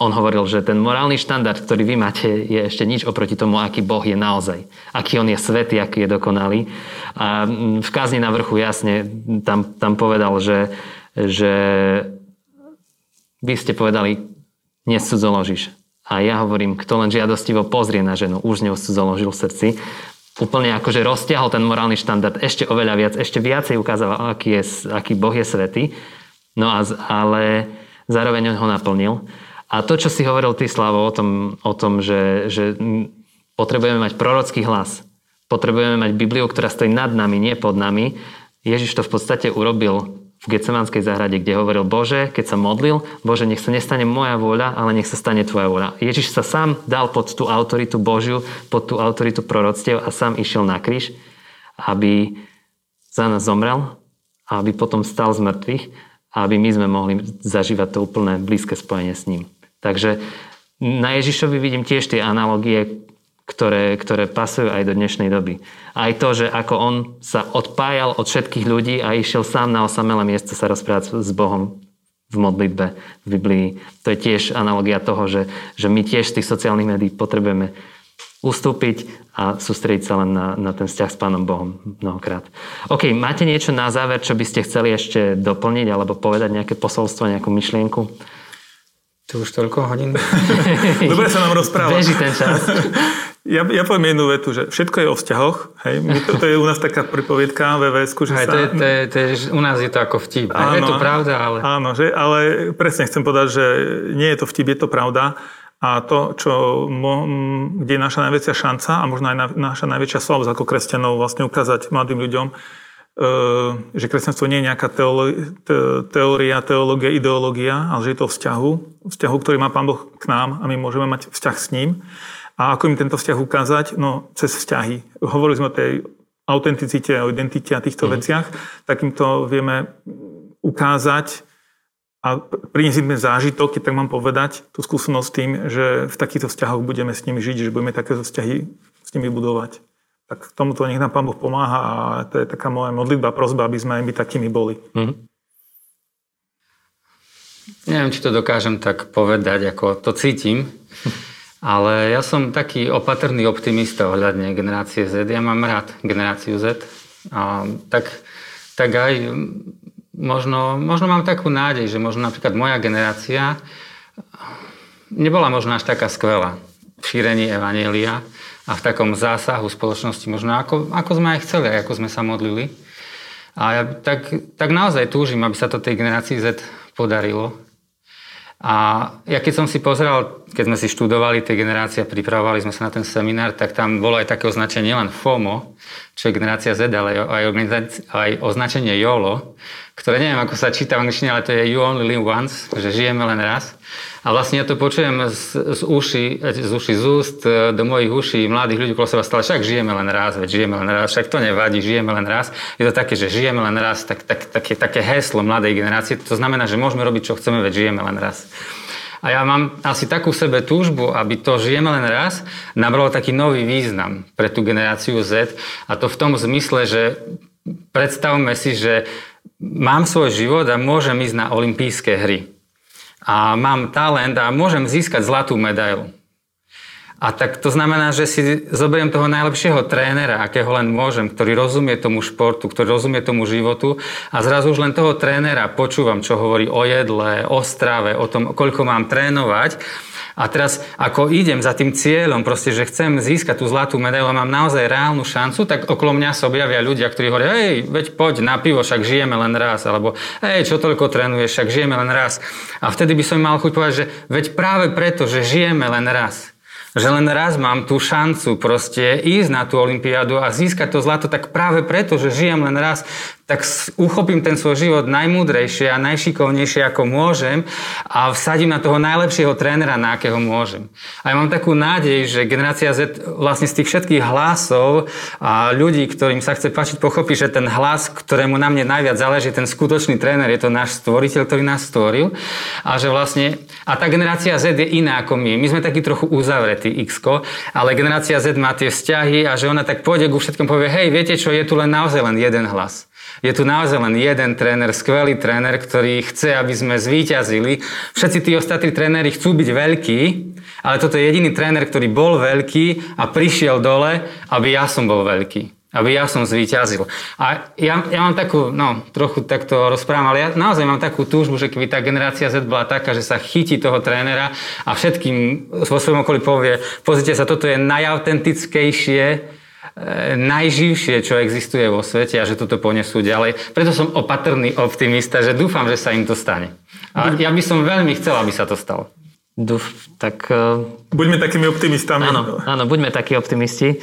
on hovoril, že ten morálny štandard, ktorý vy máte, je ešte nič oproti tomu, aký Boh je naozaj. Aký on je svetý, aký je dokonalý. A v kázni na vrchu jasne tam, tam povedal, že, že vy ste povedali, nescudzoložíš. A ja hovorím, kto len žiadostivo pozrie na ženu, už z ňou cudzoložil v srdci. Úplne akože roztiahol ten morálny štandard ešte oveľa viac, ešte viacej ukázal, aký, je, aký Boh je svetý. No a, ale zároveň ho naplnil. A to, čo si hovoril ty, Slavo, o tom, o tom že, že potrebujeme mať prorocký hlas, potrebujeme mať Bibliu, ktorá stojí nad nami, nie pod nami. Ježiš to v podstate urobil v Getsemanskej záhrade, kde hovoril, Bože, keď sa modlil, Bože, nech sa nestane moja vôľa, ale nech sa stane Tvoja vôľa. Ježiš sa sám dal pod tú autoritu Božiu, pod tú autoritu proroctiev a sám išiel na kríž, aby za nás zomrel a aby potom stal z mŕtvych a aby my sme mohli zažívať to úplné blízke spojenie s ním. Takže na Ježišovi vidím tiež tie analogie, ktoré, ktoré pasujú aj do dnešnej doby. Aj to, že ako on sa odpájal od všetkých ľudí a išiel sám na osamelé miesto sa rozprávať s Bohom v modlitbe, v Biblii. To je tiež analogia toho, že, že my tiež z tých sociálnych médií potrebujeme ustúpiť a sústrediť sa len na, na ten vzťah s Pánom Bohom mnohokrát. OK, máte niečo na záver, čo by ste chceli ešte doplniť alebo povedať nejaké posolstvo, nejakú myšlienku? Tu už toľko hodín. Dobre sa nám rozpráva. Beží ten čas. Ja, ja poviem jednu vetu, že všetko je o vzťahoch. Hej? My to, to je u nás taká pripoviedka vvs že Aj, sa... to je, to je, to je, u nás je to ako vtip. Áno, je to pravda, ale... Áno, že, ale presne chcem povedať, že nie je to vtip, je to pravda. A to, čo, kde je naša najväčšia šanca a možno aj naša najväčšia slabosť ako kresťanov vlastne ukázať mladým ľuďom, že kresťanstvo nie je nejaká teória, teológia, ideológia, ale že je to vzťahu, vzťahu, ktorý má Pán Boh k nám a my môžeme mať vzťah s ním. A ako im tento vzťah ukázať? No, cez vzťahy. Hovorili sme o tej autenticite, o identite a týchto mm. veciach, tak im to vieme ukázať a priniesť im zážitok, keď tak mám povedať, tú skúsenosť tým, že v takýchto vzťahoch budeme s nimi žiť, že budeme takéto vzťahy s nimi budovať tak tomuto nech nám Pán Boh pomáha a to je taká moja modlitba, prozba, aby sme aj my takými boli. Mm-hmm. Neviem, či to dokážem tak povedať, ako to cítim, ale ja som taký opatrný optimista ohľadne generácie Z. Ja mám rád generáciu Z. A tak, tak aj možno, možno mám takú nádej, že možno napríklad moja generácia nebola možno až taká skvelá v šírení Evanielia, a v takom zásahu spoločnosti možno ako, ako sme aj chceli, ako sme sa modlili. A ja tak, tak naozaj túžim, aby sa to tej generácii Z podarilo. A ja keď som si pozeral, keď sme si študovali tie generácie a pripravovali sme sa na ten seminár, tak tam bolo aj také označenie nielen FOMO, čo je generácia Z, ale aj, aj označenie YOLO, ktoré neviem, ako sa číta v angličtine, ale to je You Only Live Once, že žijeme len raz. A vlastne ja to počujem z, z uši, z uši, z úst e, do mojich uší mladých ľudí okolo seba stále, však žijeme len raz, veď žijeme len raz, však to nevadí, žijeme len raz. Je to také, že žijeme len raz, tak, tak, také, také heslo mladej generácie. To znamená, že môžeme robiť, čo chceme, veď žijeme len raz. A ja mám asi takú sebe túžbu, aby to žijeme len raz, nabralo taký nový význam pre tú generáciu Z. A to v tom zmysle, že predstavme si, že mám svoj život a môžem ísť na olympijské hry a mám talent a môžem získať zlatú medailu. A tak to znamená, že si zoberiem toho najlepšieho trénera, akého len môžem, ktorý rozumie tomu športu, ktorý rozumie tomu životu a zrazu už len toho trénera počúvam, čo hovorí o jedle, o strave, o tom, koľko mám trénovať. A teraz, ako idem za tým cieľom, proste, že chcem získať tú zlatú medailu a mám naozaj reálnu šancu, tak okolo mňa sa objavia ľudia, ktorí hovoria, hej, veď poď na pivo, však žijeme len raz, alebo hej, čo toľko trénuješ, však žijeme len raz. A vtedy by som mal chuť povedať, že veď práve preto, že žijeme len raz, že len raz mám tú šancu proste ísť na tú olympiádu a získať to zlato, tak práve preto, že žijem len raz, tak uchopím ten svoj život najmúdrejšie a najšikovnejšie, ako môžem a vsadím na toho najlepšieho trénera, na akého môžem. A ja mám takú nádej, že generácia Z vlastne z tých všetkých hlasov a ľudí, ktorým sa chce páčiť, pochopí, že ten hlas, ktorému na mne najviac záleží, ten skutočný tréner, je to náš stvoriteľ, ktorý nás stvoril. A že vlastne, a tá generácia Z je iná ako my. My sme takí trochu uzavretí, x ale generácia Z má tie vzťahy a že ona tak pôjde ku všetkom povie, hej, viete čo, je tu len naozaj len jeden hlas. Je tu naozaj len jeden tréner, skvelý tréner, ktorý chce, aby sme zvíťazili. Všetci tí ostatní tréneri chcú byť veľkí, ale toto je jediný tréner, ktorý bol veľký a prišiel dole, aby ja som bol veľký aby ja som zvíťazil. A ja, ja mám takú, no, trochu takto rozprávam, ale ja naozaj mám takú túžbu, že keby tá generácia Z bola taká, že sa chytí toho trénera a všetkým vo svojom okolí povie, pozrite sa, toto je najautentickejšie najživšie, čo existuje vo svete a že toto ponesú ďalej. Preto som opatrný optimista, že dúfam, že sa im to stane. A ja by som veľmi chcel, aby sa to stalo. Duf, tak... Uh... Buďme takými optimistami. Áno, áno, buďme takí optimisti.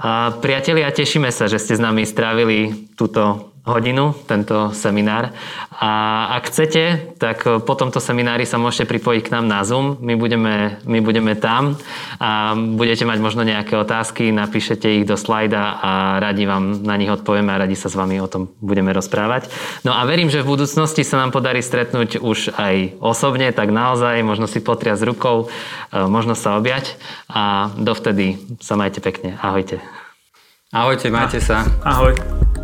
A priatelia, tešíme sa, že ste s nami strávili túto hodinu, tento seminár. A ak chcete, tak po tomto seminári sa môžete pripojiť k nám na Zoom. My budeme, my budeme tam a budete mať možno nejaké otázky, napíšete ich do slajda a radi vám na nich odpovieme a radi sa s vami o tom budeme rozprávať. No a verím, že v budúcnosti sa nám podarí stretnúť už aj osobne, tak naozaj možno si potriať s rukou, e, možno sa objať a dovtedy sa majte pekne. Ahojte. Ahojte, majte sa. Ahoj.